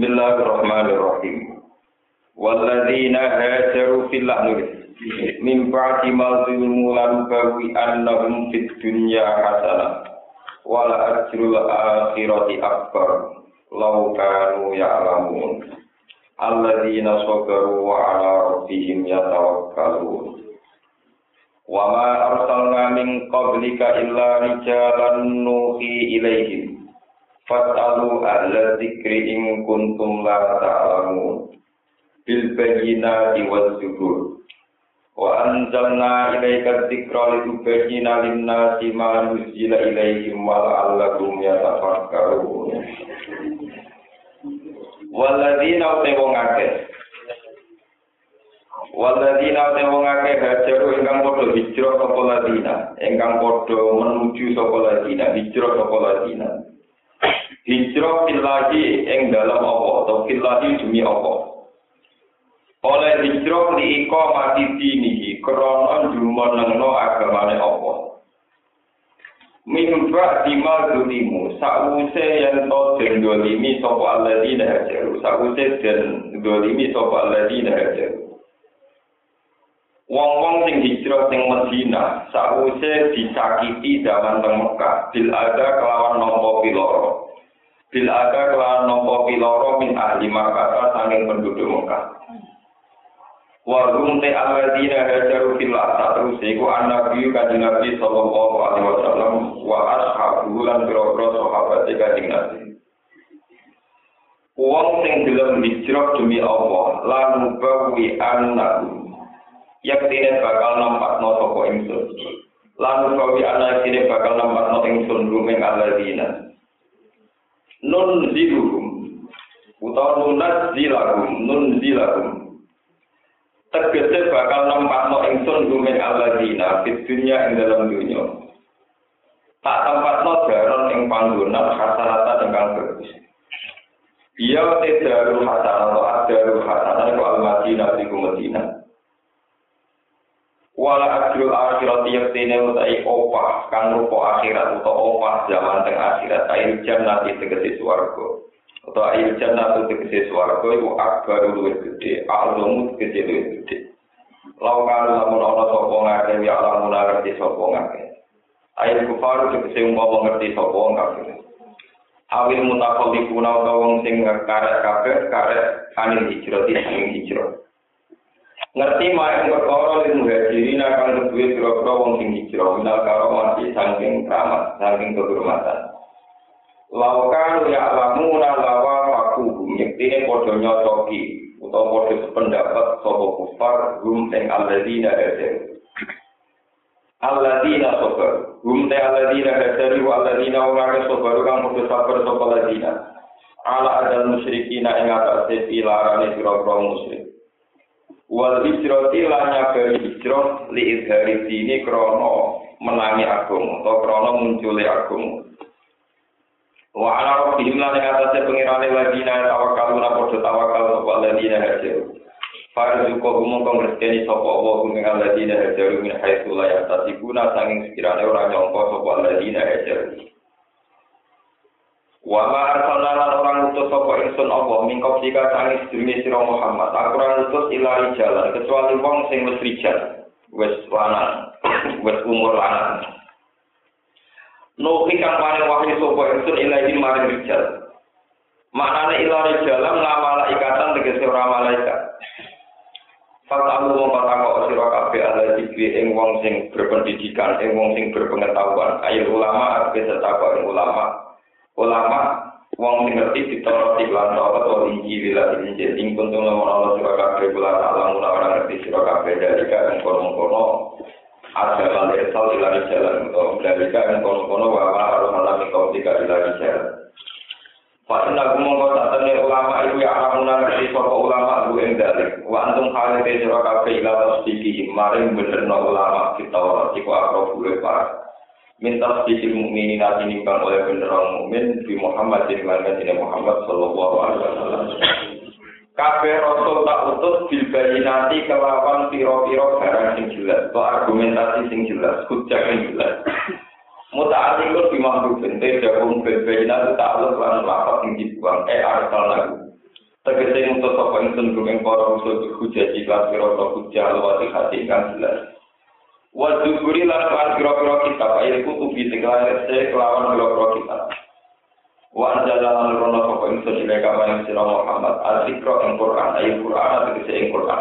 Bismillahirrahmanirrahim. Walladzina hajaru fillah nulis. Min ba'di ma zulmu lan bawi annahum fid dunya hasanah. Wala ajrul akhirati akbar. Lau kanu ya'lamun. Alladzina sabaru wa ala rabbihim yatawakkalun. Wa ma arsalna min qablika illa rijalan nuhi ilaihim. Fas'alu ahla dzikri in kuntum la ta'lamun. Bil bayyinati waz zubur. Wa anzalna ilaika dzikra litubayyina lin-nasi ma nuzila ilaihim wa la'allahum yatafakkarun. Walladzina uti wong akeh. Walladzina uti wong akeh hajaru ingkang padha hijrah sapa ladina, ingkang padha menuju sapa ladina, hijrah sapa ladina. Hijrah fillahi ing dalam apa atau fillahi demi apa? Oleh hijrah liiko mati dinihi krono jumenengno agamane apa? Mimba dima dulimu sa'use yang to den dolimi sapa alladzina hajaru sa'use den dolimi sapa alladzina hajaru Wong-wong sing hijrah sing Medina sa'use disakiti zaman teng Mekah. Bil ada kelawan nampa piloro. Bil ada kelawan nampa piloro min ahli Makkah saking penduduk Mekah. Warung te alladzina hajaru fil terus iku annabi kanjeng Nabi sallallahu alaihi wasallam wa ashabu lan pira-pira sahabat kanjeng Nabi. Wong sing gelem hijrah demi Allah lan bawi annahu yaktine bakal nampakno sapa ingsun. Lan bawi anak yaktine bakal nampakno ingsun rumeng alladzina. Nun ziluhum utawa nunaz zilahum nun zilahum tegese bakal nempatno ingsun gumen alladzina fit dunya ing dalam dunya tak tempatno daron ing panggonan hasanata ingkang bagus Iya darul hasanah atau adarul hasanah itu al-madinah di Madinah. Wala ajrul akhirat yaktine utai opah kang rupa akhirat atau opah zaman teng akhirat air jannah tegese swarga. atau air jannah itu tegesi suarga itu akbar luwih gede, a'lamu tegesi luwih gede. Lau kalau lamun ana sapa ngake ya Allah mun ngerti sapa ngake. Air kufar tegesi umpama ngerti sapa ngake. Awil mutakallikuna utawa wong sing karek kabeh karek anil hijrah sing hijrah. Ngerti mayang perkara lil muhajirin akan kedue pira-pira wong sing hijrah minal karomati saking keramat, saking kehormatan. Laukan ya lamuna lawa fakuhum Yektine podo nyocoki Atau podo sependapat Sopo kufar Hum teng alladina hadir Alladina sobar Hum teng alladina hadir Wa alladina ungare sobar Kang podo sabar sopo alladina Ala adal musyrikina Ing atas pilarane Biro-biro musyrik Wal hijrati lanya beri hijrah Li izhari dini krono Menangi agung Atau krono munculi agung Wa ala rabbihim lan ing atase pengirane ladina tawakal ora padha tawakal sapa ladina hajar. Farzuqo umum kang rezeki sapa Allah kuming ladina hajar min haitsu la yatasibuna sanging sekirane ora nyangka sapa ladina hajar. Wa ma arsalna orang utus sapa ingsun apa mingkop jika sanging sedurunge sira Muhammad. Aku ora utus ilari jalan kecuali wong sing wis rijal, wis lanang, wis umur lanang. Nuhi kang paring wahyu sapa ingsun ilahi maring rijal. Maknane ilahi jalan ngamala ikatan tegese ora malaikat. Fatamu wong patako sira kabeh ala dikri ing wong sing berpendidikan, ing wong sing berpengetahuan. Ayo ulama arep setako ing ulama. Ulama wong sing ngerti ditoroti lan tawat ora injil lan injil ing kuntung lamun sira kabeh kula alam ora ngerti sira kabeh dari kang kono-kono ada kali esal ilari jalan atau dari kan kono-kono wawa harus alami kau tiga ilari jalan. Pak Inna kumongko tatene ulama itu ya alamuna ngerti sapa ulama lu ing dalek. Wa antum hale te sira kabeh ila tasdiki maring benerno ulama kita ora iku akro bule para. Minta sedikit mukminin nanti nimbang oleh bener orang mukmin di Muhammad di mana Muhammad Sallallahu Alaihi Wasallam. kabeh rasul tak utus bil bayinati kelawan piro-piro barang sing jelas atau argumentasi sing jelas hujah sing jelas muta'atikun di makhluk bente ta'aluk lan lapat sing dibuang eh arsal lagu Tegese ngutus sapa ingsun gumeng para rusul hujah jika pira-pira hujah lewati hati ingkang jelas. Wa dzukuri lan kan pira-pira kitab ayat kutubi tinggal se kelawan pira-pira kitab. Wa anzalna rono sapa ingsun ila kaman sira Muhammad al-zikra ing Quran ayat Quran tegese ing Quran.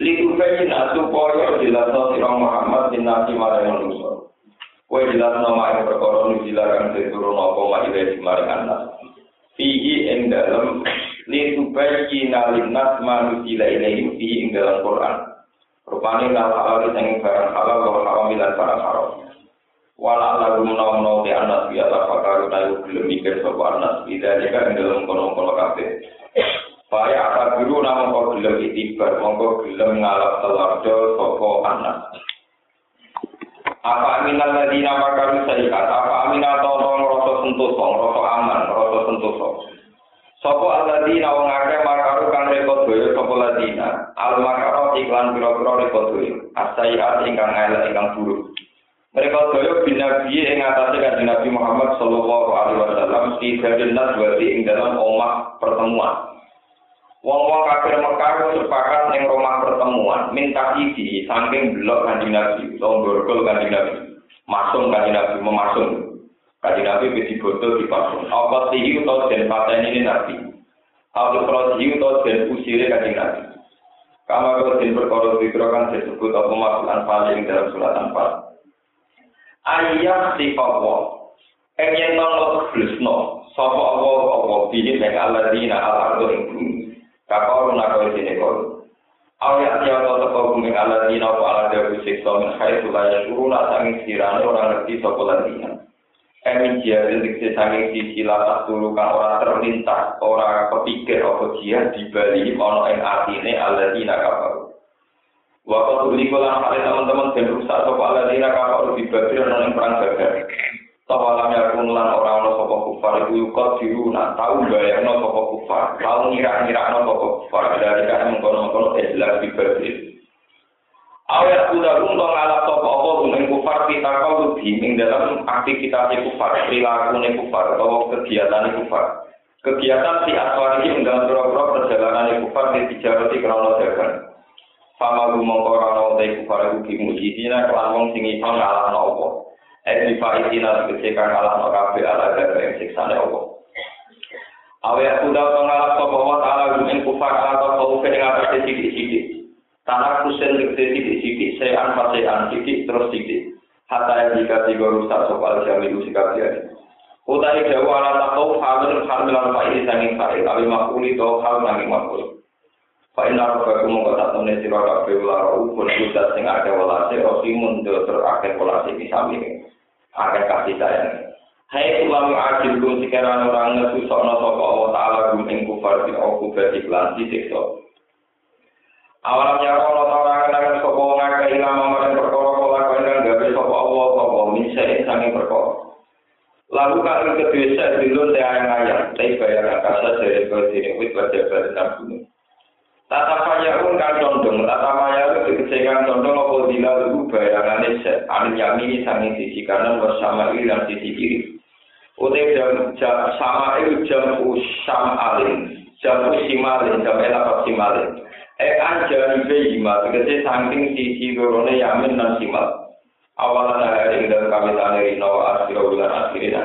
Liku kayin supaya jelasno sira Muhammad dinasti marang manusia. Kowe jelasno mak perkara nujilakan seturun apa mak ile marang anak. fihi ing dalam li tubayyina linnas ma nuzila ilaihim fihi ing dalam Quran. Rupane la halal sing barang halal wa haram lan barang haram. Wala lagu menawa-menawa di anas biya la fakaru tayu gelem mikir sapa anas bida ing dalam kono-kono kabeh. Faya akal biru nama kau gelem itibar, mongko gelem ngalap telardo sapa anas. Apa aminal ladina makaru sayikat, apa aminal tolong rasa sentosa, rasa aman, rasa sentosa. Sopo aladina wong akeh makaru kang rekod doyo sopo ladina. Al makaro iklan pira-pira rekod doyo. Asayiat ingkang elek ingkang buruk. Mereka doyo binabi ing atase kanjeng Nabi Muhammad sallallahu alaihi wasallam fi dalil naswati ing dalam omah pertemuan. Wong-wong kafir Mekah sepakat ning rumah pertemuan minta isi saking blok kanjeng Nabi, borgol kanjeng Nabi. Masung kanjeng Nabi memasung. Kanjeng Nabi wis dibotol di pasung. Apa sih utawa den pateni ini Nabi. Apa prosi utawa den usire kanjeng Nabi. Kama kalau den perkara dikira kan disebut apa masuk anfal ing dalam surat anfal. Ayat sifawa. Enyen nang blusno. Sapa Allah apa bihi mek alladzina al-ardu ing bumi. Kakau nakau sini kau. Awya tiap kau teko bumi ala dina apa ala orang ngerti sopo ladina. Emin jia diksi sanging sisi turu kan orang terlintas, orang kepikir apa jia dibali ono ing atine ala dina kakau. Waktu tuli kolam hal teman-teman dan rusak sopo ala dina kakau dibagi ono ing perang gagal. Tawalam yakun lan ora ana sapa kufar iku yukot diruna tau bayangno sapa kufar tau ngira-ngirakno sapa kufar dari kan mengkono-kono Islam dibagi Awet kuda untuk ngalap sapa apa ing kufar kita kau ing dalam aktivitas kufar perilaku kufar atau kegiatan kufar kegiatan si aswar ini dalam pura-pura perjalanan kufar di tijarati krono dagang Fama gumong korano te kufar iku mujizina kelan wong sing iso ngalahno apa Edi faitina tegese kang alah no kabeh ala gada ing siksane Allah. Awe aku dah pengalap sapa wa taala ing kufar ala ta kau ing atas sithik-sithik. Tanah kusen tegese sithik-sithik, sean pasean sithik terus sithik. Hatta yang jika tiga rusak sopal jami sikap dia. Utai jawa ala takau hamil hamil al fa'il sanging fa'il awi makuli to hal sanging makuli. Fa'in naro baku mongko tak temne sira kabeh ular upun pusat sing akeh welase osimun do ter akeh welase kisami. Akeh kasih sayang. Hai ulama adil kum sekarang orang ngetu sokno sapa Allah taala gum ing kufar di aku berarti lan disiksa. Awalam ya Allah taala kenangan sapa wong akeh ilmu marang perkara kala kandang gawe sapa Allah sapa misal sange perkara. Lalu kalau kedua saya dulu saya ayang-ayang, tapi bayar kasa dari kedua wit baca baca gunung. Tata payahun kan condong, tata payahun dikecekan condong apa dila lu bayangane set, anu yamini sangi sisi kanan bersama ini dan sisi kiri. Utai jam, jam sama itu jam usam alin, jam usimalin, jam elapat simalin. Eh anjani bejima, tegese saking sisi lorone yamin dan simal. Awalan hari dan kami taneri nawa akhirah bulan akhirin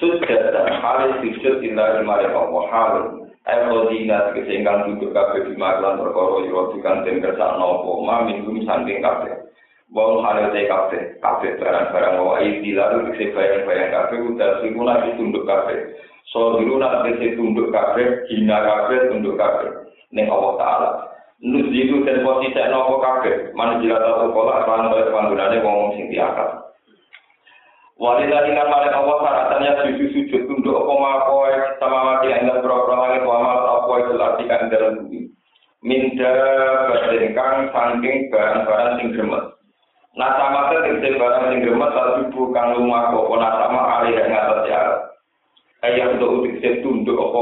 Sudah dan halis sujud illa imari Allah halis. Eko dina kesenggang duduk kafe di maklan perkara yo bukan den kersa nopo ma minggu sanding kafe. Wong hale te kafe, kafe barang-barang wa iki lalu kese bayang-bayang kafe udah simula ditunduk kafe. So dulu kese tunduk kafe, hina kafe tunduk kafe. Ning Allah taala. Nus itu dan posisi nopo kafe, mana jila tahu pola kan oleh panggunane wong sing diakal. Wanita dengan paling Allah syaratannya sujud sujud tunduk apa makoy sama mati dalam berapa langit wa mal apa itu artikan dalam bumi. Minda badengkang saking barang-barang sing gremet. Nah sama tegese barang sing gremet tapi bukan rumah kok nah sama alih yang ngatas ya. Kayak untuk udik tunduk apa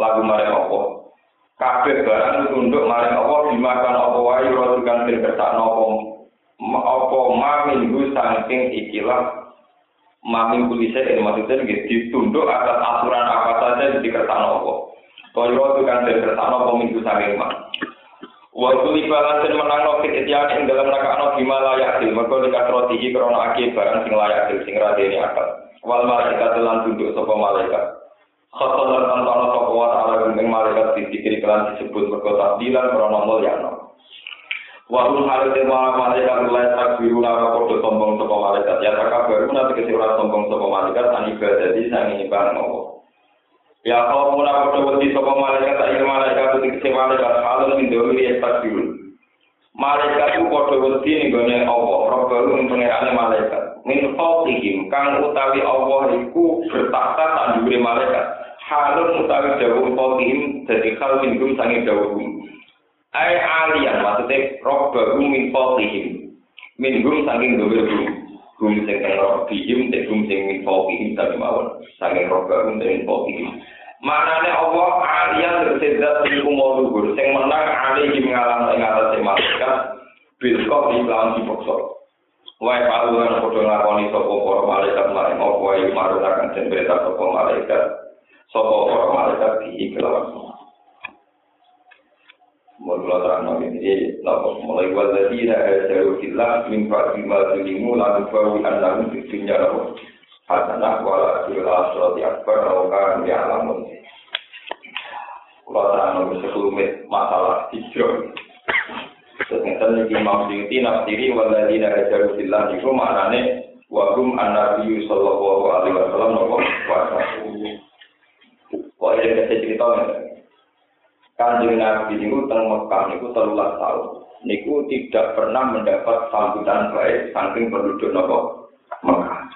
lagu mare apa. Kabeh barang tunduk mare apa dimakan apa wae rotukan sing kersakno apa apa ma minggu saking ikilah Mamin kulise ini maksudnya gitu, ditunduk atas aturan apa saja yang dikertano apa. Kaya itu kan dikertano apa minggu saking mak. Waktu libalan dan menang nofik itian ing dalam nakakno bima layak dil. Mereka dikatrotihi krono aki barang sing layak dil, sing radeni akal. Wal malaikat telan tunduk sopa malaikat. khotolar kantono sopo wa ta'ala gunting malaikat disikiri kelan disebut berkota dilan merona mulyano wahul halu te wala malaikat mulai takbiru lara kodo sombong sopo malaikat. Ya takak baru nanti kesiura sombong sopo malaikat an ibadah di sang nopo ya kau pun aku dapat di sopo malaikat tak ingin malaikat itu kesiura malaikat. Halu min dewi ya takbiru. Malaikat itu kodo wedi nih gone Allah. Robbaru min pengirane malaikat. Min fawqihim kang utawi Allah iku tak diberi malaikat. Halun utawi jauh fawqihim jadi hal minggum sangi jauh Ai alian maksudnya robbaru min fawqihim. Minggum saking dubir gum. Gum sing kang robbihim, sing gum sing min fawqihim tapi mawon. Saking robbaru min fawqihim. Manane Allah alian bersedat iku mau luhur. Sing menang alihim ngalang ing atase malaikat bil kok lawan dipaksa. Wae paluan padha nglakoni sapa para malaikat maring apa wae marunaken den berita sapa malaikat. Sapa para malaikat iki kelawan Mulai terang ini, lalu mulai waladhi na ajaru killah min ba'di ma zulimu lalu bawi annahu di dunya lahu hasanah wala ajrul asrati akbar laukan ya'lamun. Kalau terang nabi sekelumit masalah hijrah. Ternyata ini Imam Syuuti nafsiri waladhi na ajaru killah itu maknanya wagum an-nabi sallallahu alaihi wasallam nopo wasa. Kok ada kita cerita Kanjeng Nabi niku teng Mekah niku telulas tahun. Niku tidak pernah mendapat sambutan baik saking penduduk nopo Mekah.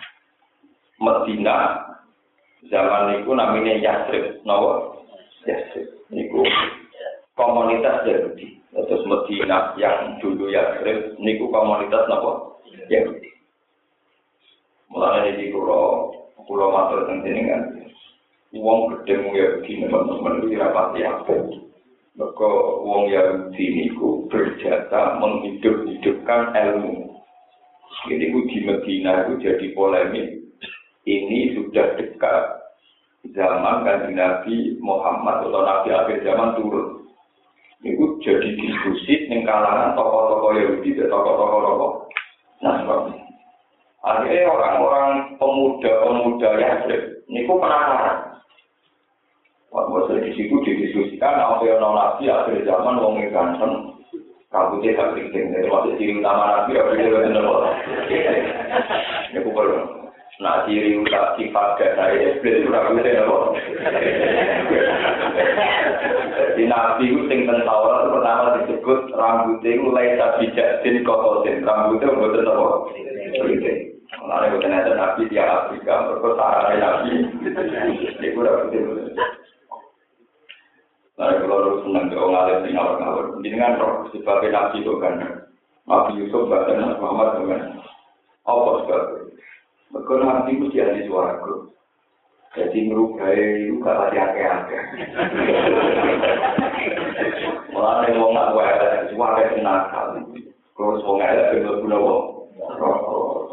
Medina zaman niku namanya Yasrib, nopo Yasrib. Niku komunitas Yahudi. Terus Medina yang dulu Yasrib niku komunitas nopo Yahudi. Mulai di pulau pulau matur tentang kan. Uang gede mu Yahudi teman-teman itu rapati apa? Maka wong Yahudi niku berjata menghidup-hidupkan ilmu. Jadi di Medina itu jadi polemik. Ini sudah dekat zaman kan Nabi Muhammad atau Nabi akhir zaman turun. Itu jadi diskusi di kalangan tokoh-tokoh Yahudi dan tokoh-tokoh tokoh Nasrani. Akhirnya orang-orang pemuda-pemuda Yahudi niku penasaran. Waktu di situ didiskusikan, apa yang non nabi akhir zaman wong ganteng, kabutnya tak penting. Jadi waktu ciri utama nabi, apa yang dia benar Ini pukul. Nah, ciri utama sifat saya iblis itu rambutnya apa? Di nabi itu pertama disebut rambutnya itu laisa bijak din kotosin. Rambutnya buatan apa? Nah, itu ternyata nabi di Afrika, berkosara nabi. Itu rambutnya Nah, kalau senang ke orang sing ngawur-ngawur. Ini kan roh sebagai nabi itu kan. Nabi Yusuf bahkan Muhammad dengan apa sebabnya. Mereka nanti mesti ada suara ku. Jadi merubah itu gak pasti ake-ake. Malah ada yang mau ngakwe, suara itu nakal. Kalau semua ngelak, bener guna wong.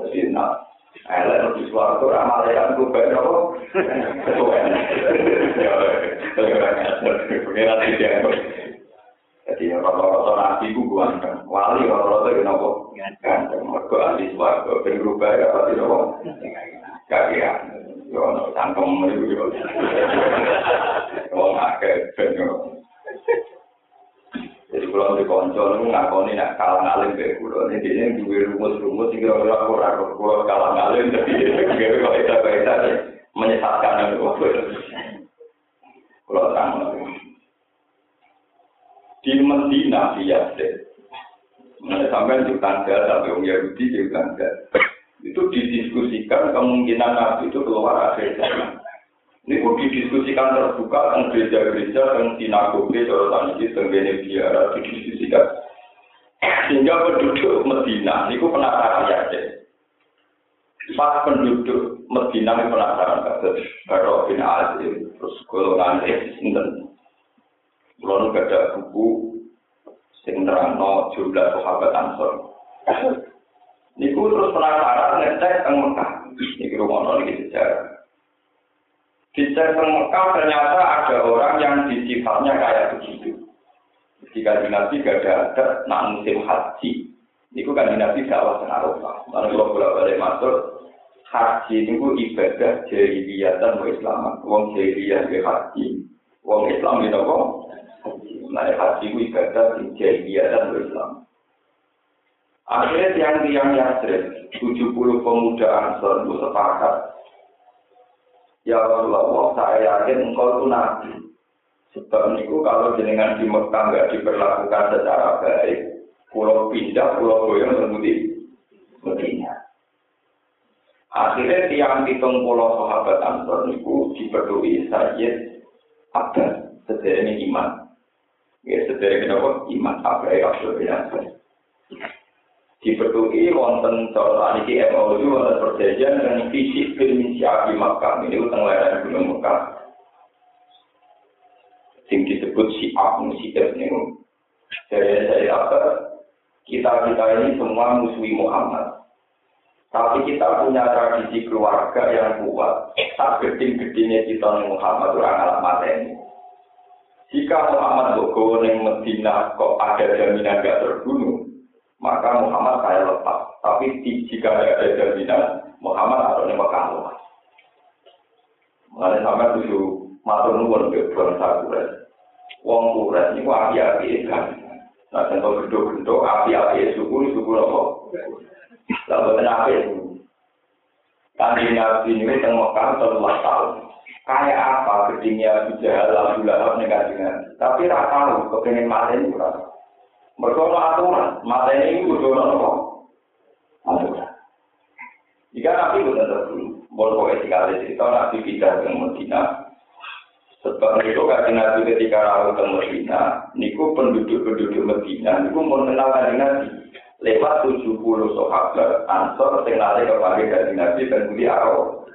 Jadi enak. Elek lebih suara ku, ramah ada yang merubah itu. Ketua Pengirat itu jadi rata-rata nabi gue ganteng. Wali rata-rata itu nopo? Ganteng. Mereka ahli ben berubah ya pasti nopo? Kagian yo no tangkem itu yo. Wong akeh ben yo. Jadi kalau di konco itu ngakoni nak kalah ngalim kayak kulo ini dia yang dua rumus-rumus sehingga orang aku ragu kulo kalah ngalim jadi dia kalau itu kita menyesatkan itu kulo terang di Medina di Yasir sampai di tangga sampai Om Yahudi di tangga itu didiskusikan kemungkinan Nabi itu keluar akhir zaman Ini pun didiskusikan terbuka tentang gereja-gereja, tentang sinagoge, sorotan ini, tentang biara, didiskusikan. Sehingga penduduk Medina, ini penasaran ya, Pas penduduk Medina ini penasaran, Baro bin Azim, terus golongan Sinten. Belum ada buku, sing terang jumlah sahabat Ansor. Niku terus penasaran ngecek teng Mekah. Niki rumono niki sejarah. Dicek teng Mekah ternyata ada orang yang disifatnya kayak begitu. Jika di Nabi gak ada ada nak musim haji. Niku kan di Nabi dakwah teng Arafah. Lalu kalau bolak balik masuk haji niku ibadah jahiliyah dan Islam. Wong jahiliyah ke haji. Wong Islam itu kok. Nah haji itu ibadah jahiliyah dan Islam. Akhirnya tiang-tiang Yasrib, 70 pemuda Ansor itu sepakat. Ya Rasulullah, saya yakin engkau itu nabi. Sebab itu kalau jenengan di Mekah nggak diperlakukan secara baik, pulau pindah, pulau goyang bermudi Medina. Akhirnya tiang hitung pulau sahabat Ansor itu diperlukan Sayyid Abbas, sederhana iman. Ya, sederhana iman, apa yang Abdul dipetuki wonten cara niki MOU wonten perjanjian dengan fisik film Syafi Makkah. Ini utang lereng Gunung Mekah. Sing disebut si Abu si ini. Saya saya apa? Kita kita ini semua musuhi Muhammad. Tapi kita punya tradisi keluarga yang kuat. Tak geding-gedingnya kita Muhammad orang alam mata ini jika Muhammad Bogo yang Medina kok ada jaminan gak terbunuh maka Muhammad saya lepas. Tapi jika ada jaminan, Muhammad atau ini Mekah lepas. Mengenai sampai tujuh matur nuwun ke bangsa Quraisy. Wong ini api-api kan. Nah, contoh gendok-gendok api-api suku suku apa? Lalu kenapa itu? Kanjeng Nabi ini teng Mekah telah tahun. Kayak apa gedingnya Abu Jahal, Abu Lahab, Tapi rata tahu kepengen mati ini berapa. Mereka aturan, mata ini kudu nopo. Aturan. Jika nabi bukan terlalu, boleh sekali cerita nabi pindah ke Medina. Sebab itu kan nabi ketika rawat ke Medina, niku penduduk-penduduk Medina, niku mengenal kan nabi lewat 70 sahabat ansor sing lari kepada kanjeng nabi dan budi arau.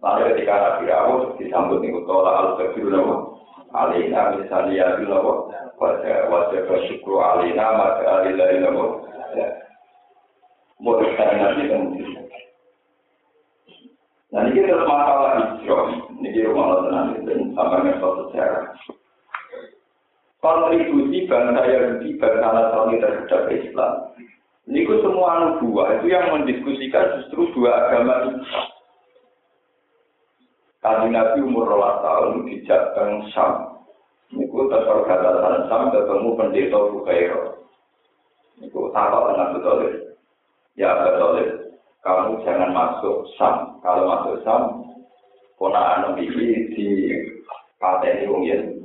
Lalu ketika nabi rawat disambut niku tolak al-kabir alina misalnya itu nopo wajah wajah bersyukur alina maka alina itu nopo mau nanti kemudian Nah ini terus masalah hijrah, ini rumah tenang itu sama metode sejarah. Kontribusi bangsa Yahudi, bangsa Nasrani terhadap Islam. Ini semua nubuah itu yang mendiskusikan justru dua agama ini. Kali Nabi umur rolas tahun di Jateng Sam. Niku tetap kata Sam ketemu pendeta Bukhairo. Niku takut dengan betul. Ya betul. Kamu jangan masuk Sam. Kalau masuk Sam, kona anu ini di pateni wong yen.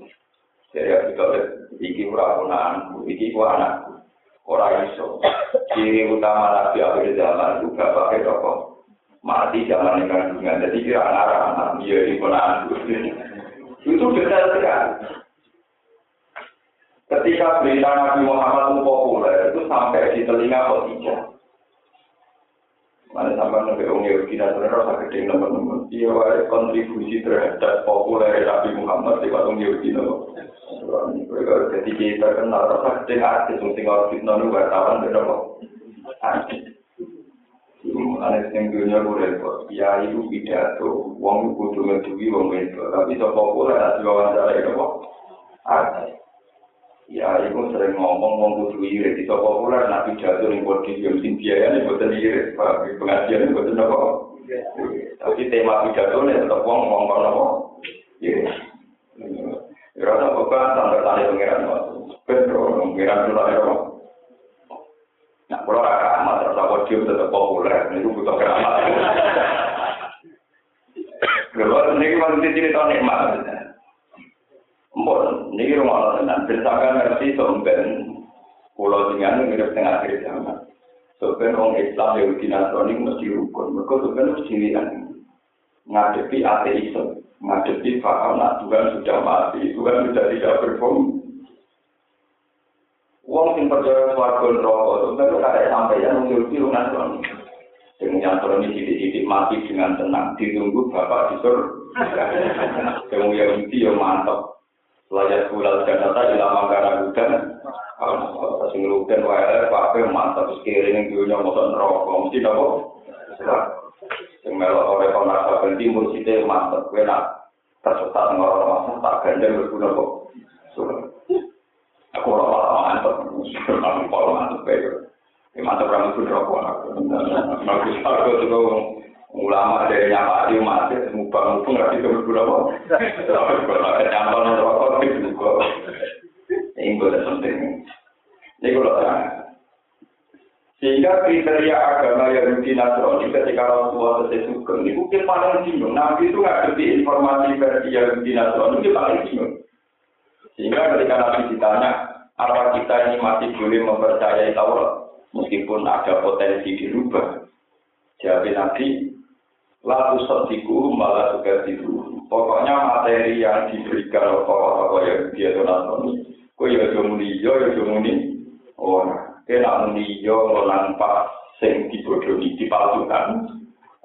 Jadi ya betul. Iki ora ponaan, iki ku anakku. Ora iso. Ciri utama Nabi akhir zaman juga pakai rokok. Mati zaman kandungan. Jadi kira anak-anak dia di ponaan itu detail sekali. Ketika berita Nabi Muhammad itu populer, itu sampai di telinga Khadijah. Mana sampai nabi Umi Yahudi Nasrani rasa gede teman-teman. Iya, kontribusi terhadap populer Nabi Muhammad di Yahudi Nasrani. Jadi kita kenal rasa gede artis, mungkin orang fitnah itu wartawan, beda kok. Mulane sing dunya ku repot. Ya iku pidato, wong kudu ngeduwi wong itu. Tapi sapa ora ada diwawancara itu kok. Ada. Ya iku sering ngomong wong kudu iri di sapa ora nak pidato ning podium sing biaya ning boten iri, Pak. Pengajian boten apa. Tapi tema pidato nek tetep wong ngomong kono apa. Iya. Ya ora apa sampai tali pengiran. Betul, pengiran dulu Nah, kalau podium tetap populer, itu butuh keramat. Kalau ini kan cerita nikmat. Mbok, ini rumah Allah tenang. Bersakan ngerti somben pulau tinggal mirip tengah akhir zaman. Somben orang Islam Yahudi Nasrani mesti rukun. Mereka somben mesti lihat ngadepi ateisme, ngadepi paham nak Tuhan sudah mati, Tuhan sudah tidak berfungsi. Wong sing percaya swarga neraka itu kan sampai yang ngerti lunas kon. Sing nyantor ini sidik-sidik mati dengan tenang ditunggu bapak di sur. Sing yang itu ya mantap. Layak kulal janata ilama karena hudan. Kalau sing rugen wae pape mantap sekiring dunya mosok neraka mesti napa? Sing melok kok nasa ganti mursite mantap kowe nak tersesat ngoro masa tak gandeng berguna kok. Aku ora aku bae. Mantap ramu pun rokok aku. Aku ulama dari mati berguna kok kalau rokok ini gue penting ini gue sehingga kriteria agama Yahudi Nasrani ketika Rasulullah selesai sugeng ini mungkin paling bingung Nabi itu nggak ngerti informasi versi Yahudi Nasrani itu paling bingung sehingga ketika Nabi ditanya apa kita ini masih boleh mempercayai Taurat? Meskipun ada potensi dirubah. Jawab Nabi lalu sediku malah juga tidur. Pokoknya materi yang diberikan oleh tokoh-tokoh yang dia donatoni, kau ya jomuni, ya jomuni, oh, kena muni yo nampak sing dibodohi dipalsukan,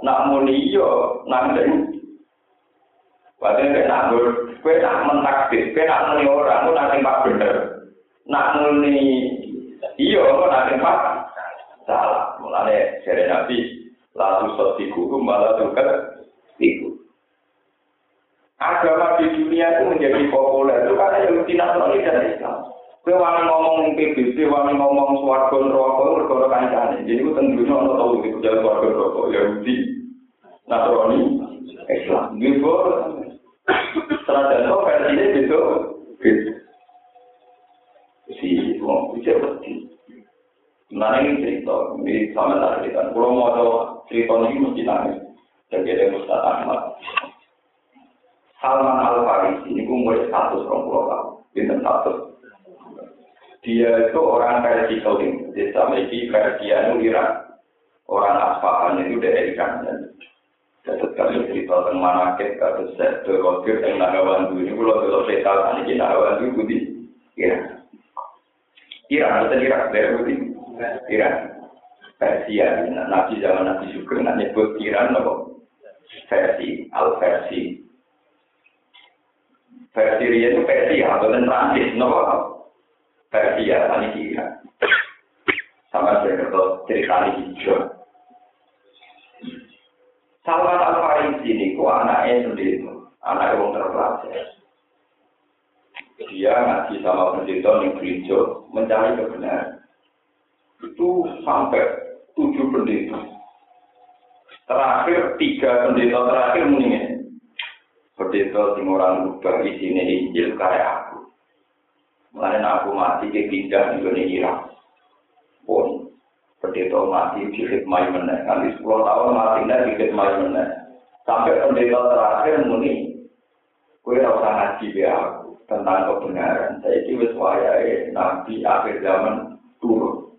nak muni yo nandeng. Padahal kena ngur, kue nak mentakdir, kue nak muni orang, kue nak bener, nak muni kue nak tempat salah. Mulanya dari nabi lalu sotiku malah juga itu. Agama di dunia itu menjadi populer itu karena yang tidak Nasrani dan Islam. Kue wangi ngomong PBB, wangi ngomong suarga neraka, berkoro kancane. Jadi itu tentunya orang tahu itu jalan suarga neraka Yahudi, Nasrani, Islam. Gitu. Serada itu versinya gitu. Gitu. Si mau bisa berarti. Nah ini cerita, ini sama tak cerita. Kalau mau tahu cerita ini mesti nangis. Jadi ada Ustaz Ahmad. Salman Al Farisi ini orang pulau tahun, bintang status. Dia itu orang versi Saudi, desa Meki Persianu Irak. Orang Asfahan itu dari Iran. Jadi kami cerita tentang manakib, kata saya, terkokir, yang Nagawandu ini, kalau tahu, ini Nagawandu itu di Iran. Betul Irak, dari Budi. Iran. Persia, Nabi zaman Nabi Sugeng, nak nyebut Iran, nopo versi, al versi. Versi Ria itu Persia, atau Prancis, nopo Persia, tadi Iran. Sama saya kata cerita hijau. Salman Al Farisi ini kok anaknya sendiri, anak yang terpelajar. Dia ngaji sama pendeta yang gereja mencari kebenaran itu sampai tujuh pendeta. Terakhir tiga pendeta terakhir mendingin. Pendeta sing orang rubah sini Injil kayak aku. Mulai aku mati ke pindah di Irak. Pun pendeta mati di hikmah mana. Nanti sepuluh tahun mati di hikmah mana. Sampai pendeta terakhir muni. Kue rasa ngaji be aku tentang kebenaran. Saya kira wayai nabi akhir zaman turun.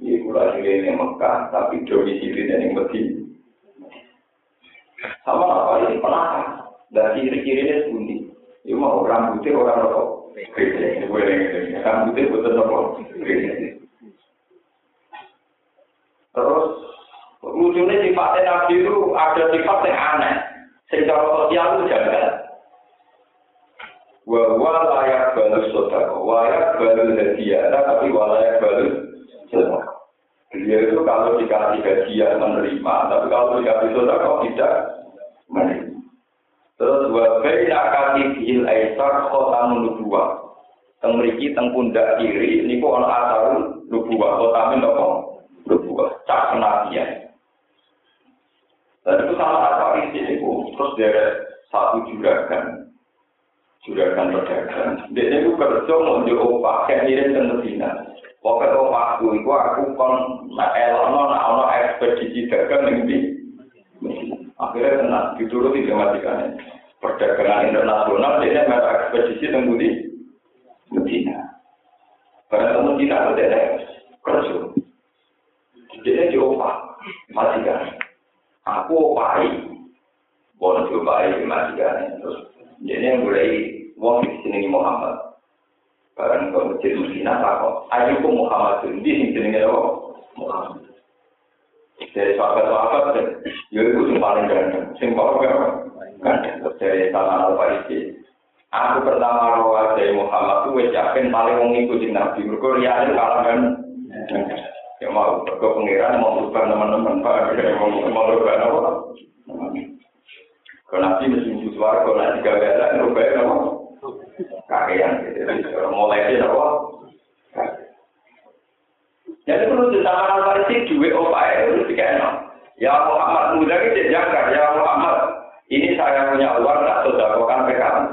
Ini kula ini Mekah, tapi domisili yang Medina. Sama apa ini penakar. Dan ciri-cirinya sebundi. Ini mau putih, orang rokok. Putih, betul rokok. Terus, lucunya sifatnya Nabi itu ada sifat yang aneh. Secara sosial itu jaga. Wa layak balus sodako, layak balus hadiah, tapi walayak balus sodako. Beliau itu kalau dikasih gajian menerima, tapi kalau dikasih kok tidak menerima. Terus bayi kasih bil aisar kota dua. Teng mriki teng pundak kiri niku ana asarun nubuwah kota men napa? Nubuwah cak kenabian. Dan itu salah apa ini niku terus dari satu juragan juragan pedagang. Dia itu kerja mau diopah kayak ngirim ke Medina. Pokoknya kok waktu itu aku kon nak elono nak ono ekspedisi dagang yang di akhirnya kena dituruti gramatikannya perdagangan internasional dia mereka ekspedisi tunggu di Medina. Karena Medina ada kerja. Dia diopah majikan. Aku opai, boleh diopai majikan terus dia yang mulai wong di sini Muhammad. Barang kau masjid Medina kok. Ayo ku Muhammad di sini jenenge apa? Muhammad. Dari sahabat-sahabat, ya itu yang paling ganteng. Sing paling ganteng. Dari tanah al-Farisi. Aku pertama rawat dari Muhammad tuh wes paling wong ngikutin Nabi. Mereka rianin kalangan. Ya mau ke mau berubah teman-teman pak. Mau berubah apa? Kalau Nabi mesti suara kalau nanti gak ada berubah apa? Kakean gitu. Mulai dari apa? Jadi perlu ditambah Farisi dua upaya itu dikena. Ya Muhammad muda ini jangkar. Ya Muhammad ini saya punya uang tak sodakokan PKM.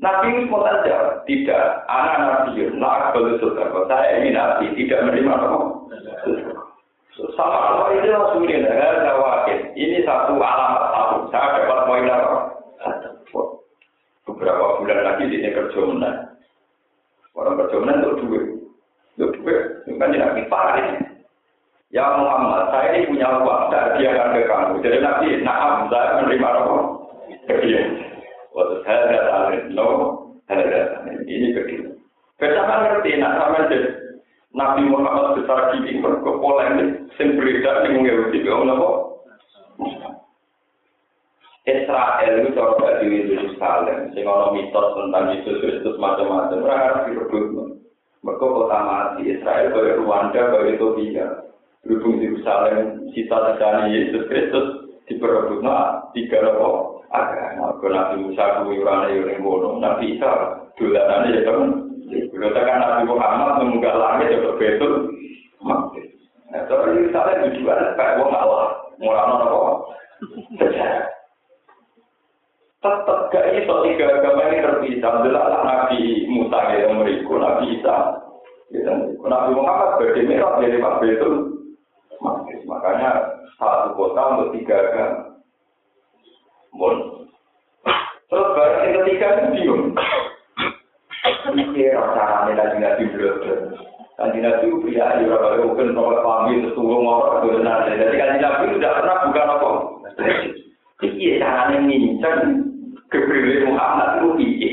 Nabi itu mau saja, tidak. Anak Nabi, nak kalau sodako. Saya ini Nabi, tidak menerima apa? Sama Allah ini langsung ini, ada wakil. Ini satu alamat Saya dapat poin apa? Beberapa bulan lagi ini kerja menang. Orang kerja menang untuk duit. Untuk duit, kan tidak ini. Ya Muhammad, saya ini punya uang, saya hadiahkan ke kamu. Jadi Nabi, nah, saya menerima apa? Dia. Waktu saya datang, no, saya datang. Ini kecil. Bersama ngerti, nak sama Nabi Muhammad besar gini, mereka polemik, sing beredar, sing Yahudi, kamu apa? Israel itu cara di Yerusalem, sing ono mitos tentang Yesus Kristus macam-macam, orang harus direbut. Mereka kota mati, Israel kaya Rwanda, kaya Ethiopia. berhubung Yerusalem sisa-sisa Yesus Kristus diperebut. Nah tiga nopo agama. Ke Nabi Musa kuwi ora ana yo ning kono Nabi Isa dolanane ya kan kalau tekan Nabi Muhammad mengunggah langit ya betul. Mati nah terus Yerusalem dijual kayak wong Allah. Ngurano nopo sejarah tetap gak iso tiga agama ini terpisah adalah Nabi Musa yang mereka Nabi Isa Nabi Muhammad berdemerat dari Pak Betul Makanya satu kota untuk tiga agama. Bon. Terus barang yang ketiga itu bingung. Ini rasanya lagi nabi belum. Kanji nabi pria di beberapa mungkin nomor pamit setunggu orang itu benar. Jadi kanji nabi tidak pernah buka apa. Iki caranya ngincang kepribadian Muhammad itu.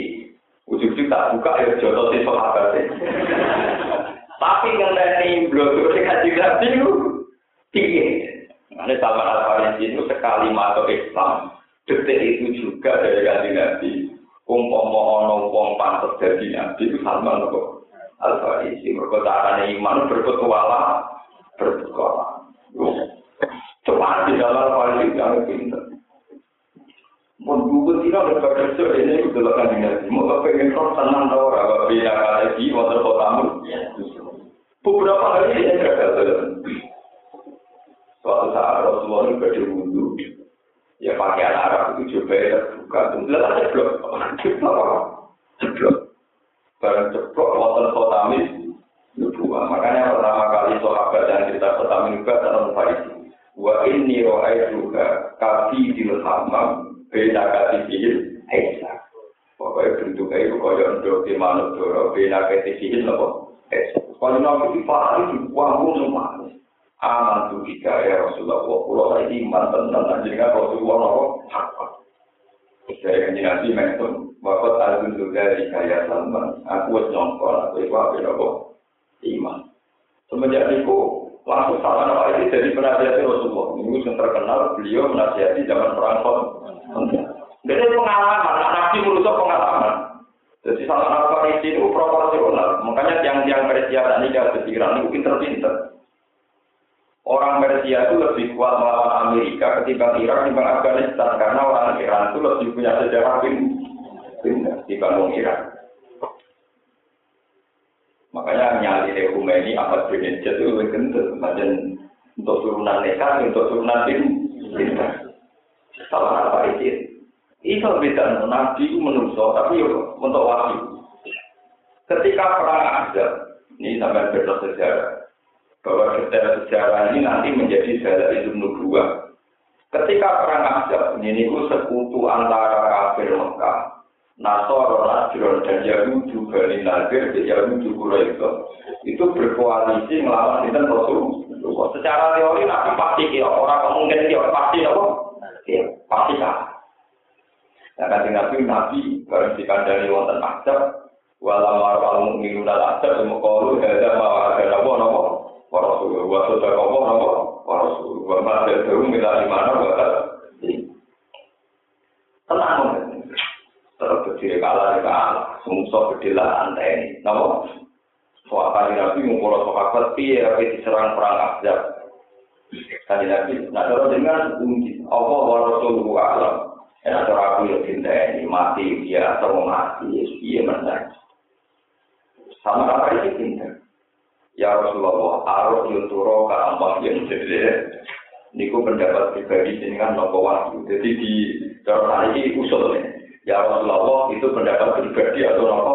Ujung-ujung tak buka ya jodoh si sahabat. Tapi ngenani blog itu kanji nabi itu Iya. Ini Salman Al Farisi itu sekali masuk Islam, detik itu juga dari ganti Nabi. Umpama ono wong pantes jadi Nabi itu Salman Al Farisi. Mereka caranya iman berpetualang, berpetualang. Coba di dalam Farisi yang pintar. Menggubut ini ada kerja ini itu adalah kanji Nabi. Mau pengen kau tenang tau orang beda di motor kotamu. Beberapa hari ini gagal. Suatu saat Rasulullah itu gede wudhu, ya pakaian Arab itu coba terbuka, tunggal aja ceblok, ceblok, ceblok. Barang ceblok, wonten khotamis, nubuah. Makanya pertama kali sahabat yang cerita khotamis juga dalam Farisi. Wa inni ro'aiduka kafi dil hamam, beda kati fihil, Aisyah. Pokoknya bentuknya itu kaya untuk di manut doro, beda kati fihil, nopo. Kalau nabi di Farisi, wangun semua. aman tu jika ya Rasulullah. Pulau lagi iman tentang anjingnya Rasulullah apa? Saya kan nabi mention bahwa azun dari kaya salman. Aku nyongkol aku itu apa? Nopo iman. Semenjak itu langsung salah nama ini jadi penasihat Rasulullah. Ini yang terkenal beliau menasihati zaman perang jadi pengalaman nabi merusak pengalaman jadi salah apa itu proporsional makanya yang-yang persiapan ini kalau pikiran itu pinter-pinter Orang Persia itu lebih kuat melawan Amerika ketimbang Irak ketimbang Afghanistan karena orang Iran itu lebih punya sejarah pindah dibanding Irak. Makanya nyali ini Ahmad bin itu lebih kental. Macam untuk turunan nekat, untuk turunan pindah. Salah apa itu? Itu beda. Nabi itu menusuk, tapi untuk wahyu. Ketika perang ada, ini sampai beda sejarah bahwa sejarah sejarah ini nanti menjadi sejarah itu nubuah. Ketika perang Ahzab ini itu sekutu antara kafir Mekah, Nasoro, Najron, dan Yahudi Bani Nadir, Yahudi Quraisy itu berkoalisi melawan kita Rasul. Secara teori Nabi pasti kira orang kemungkinan kira pasti apa? Ya, pasti kan. Nah, nanti Nabi Nabi bareng dikandani wonten Ahzab, walau marwal mukminun al Ahzab, semua kalau ada mau ada apa nopo para suhu wa sudah ngomong apa para suhu wa ma jauh minta di mana wa tenang terus berdiri kalah kalah, sungsok gede lah anteni. Nama soal kali nabi ngumpul sahabat piye tapi diserang perang Ahzab. Kali nabi, nak cara dengan unji, Allah wa Rasulullah alam. Enak cara aku ya cinta ini mati dia atau mati, iya menang. Sama apa ini cinta? Ya Rasulullah, arus yuturo ke ambang yang jadi niku pendapat pribadi dengan nopo wahyu. Jadi di dalam ini usulnya. Ya Rasulullah itu pendapat pribadi atau nopo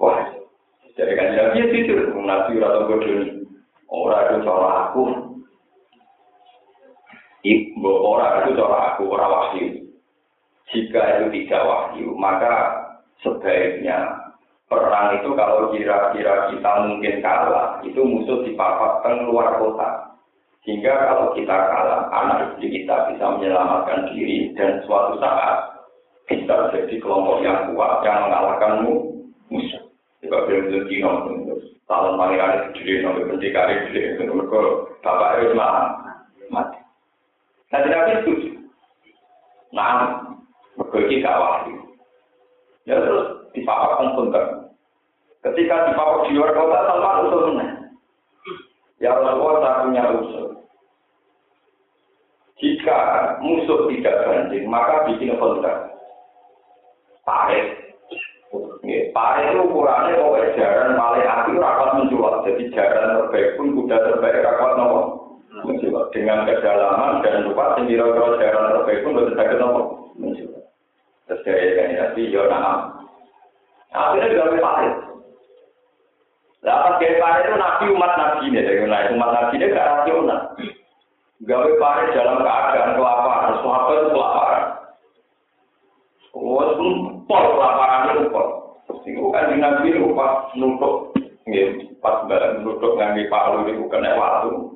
wahyu. Jadi kan ya dia tidur nabi atau bodoh orang itu cara aku. Ibu orang itu cara aku orang wahyu. Jika itu tidak wahyu, maka sebaiknya perang itu kalau kira-kira kita mungkin kalah, itu musuh dipapatkan luar kota. Sehingga kalau kita kalah, anak istri kita bisa menyelamatkan diri dan suatu saat bisa jadi kelompok yang kuat yang mengalahkanmu musuh. Juga belum jadi nonton. Tahun pangeran itu jadi nonton pencikari jadi nonton. Bapak itu mati. Nah, tidak setuju. Nah, berbagai gak wahyu. Ya terus dipapak pun Ketika dipapak di luar kota, tanpa usul Ya Rasulullah saya punya usul. Jika musuh tidak banding, maka bikin kontak. Parit. Parit itu ukurannya kalau jaran paling api rapat menjual. Jadi jaran terbaik pun kuda terbaik rapat menjual. Dengan kedalaman dan lupa sendiri kalau jaran terbaik pun bisa sakit nopo menjual. Terus dari ini ya nah. Akhirnya juga parit. Lah pas itu nabi umat nabi ini, dari nah, umat nabi ini gak rasional. Gawe pare dalam keadaan kelaparan, sahabat itu kelaparan. Oh, pol kelaparan itu pol. Itu kan nabi itu pas nutup, pas barang nutup ngambil palu itu kena waktu.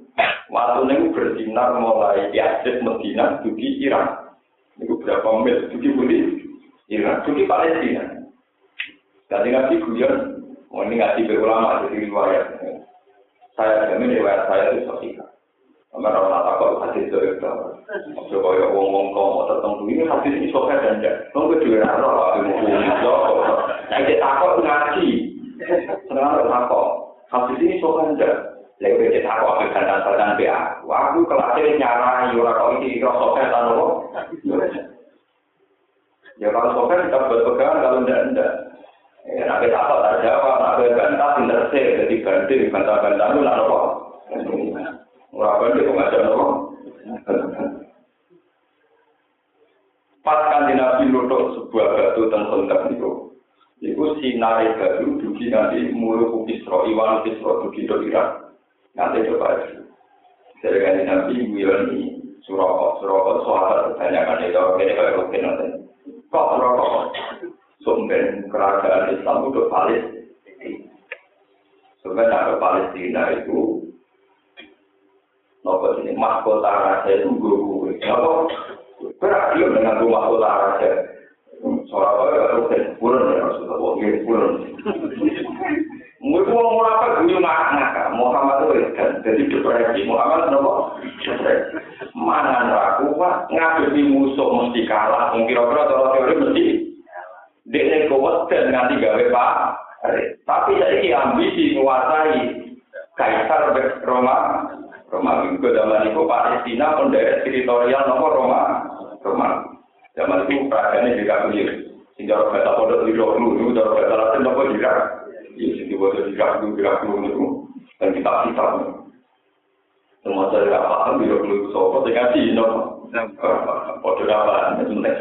Waktu ini bersinar mulai Yazid Medina, dugi Iran. Itu berapa mil, dugi Iran, dugi Palestina. Jadi nabi guyon, Oh, ini berulama jadi riwayat. Saya jamin riwayat saya itu sahih. Karena orang takut hadis itu itu. Maksudnya kalau wong-wong kau tertentu ini hadis ini dan tidak. Kamu kedua rara lah, aku mau Nah, dia takut ngaji. Senang. Hadis ini sahih dan. Lagi dia takut aku kan dasar dan BA. Aku kelasnya nyarai orang kau ini sahih dan apa? Ya kalau sahih kita buat pegangan kalau tidak tidak. Ya, nabi takut tak jawab, nabi bantah pinter sih, jadi banding, bantah-bantah itu nak apa? Murah banding kok ngajak apa? Pas kan nabi nutuk sebuah batu dan kontak itu, itu sinar batu dugi nanti mulu kisro, iwan kisro dugi do. Nanti coba aja. Jadi kan nabi ini surokot, surokot, soal kebanyakan itu, ini kayak rutin nanti. Kok surokot? sumber kerajaan Islam untuk Palestina. Sebenarnya Palestina itu nopo ini mahkota raja itu gue nopo berarti dengan rumah mahkota raja soal apa ya rugen purun ya Rasulullah ini Mungkin mau apa gue ngakak Muhammad itu kan jadi depresi Muhammad nopo depresi mana aku pak ngadepi musuh mesti kalah mungkin kira-kira teori mesti Dia kuat dan nganti gawe pak. Tapi saya ini ambisi menguasai Kaisar Roma. Roma itu zaman itu Palestina penderet teritorial nomor Roma. Roma. Zaman itu perajaannya juga clear. Sehingga orang kata pada di dulu orang kata lain nopo jirak. Ya, sehingga pada jirak dulu jirak dulu itu dan kita kita. Semua saya paham di dulu itu sopo dikasih nopo. Pada apa? Itu penting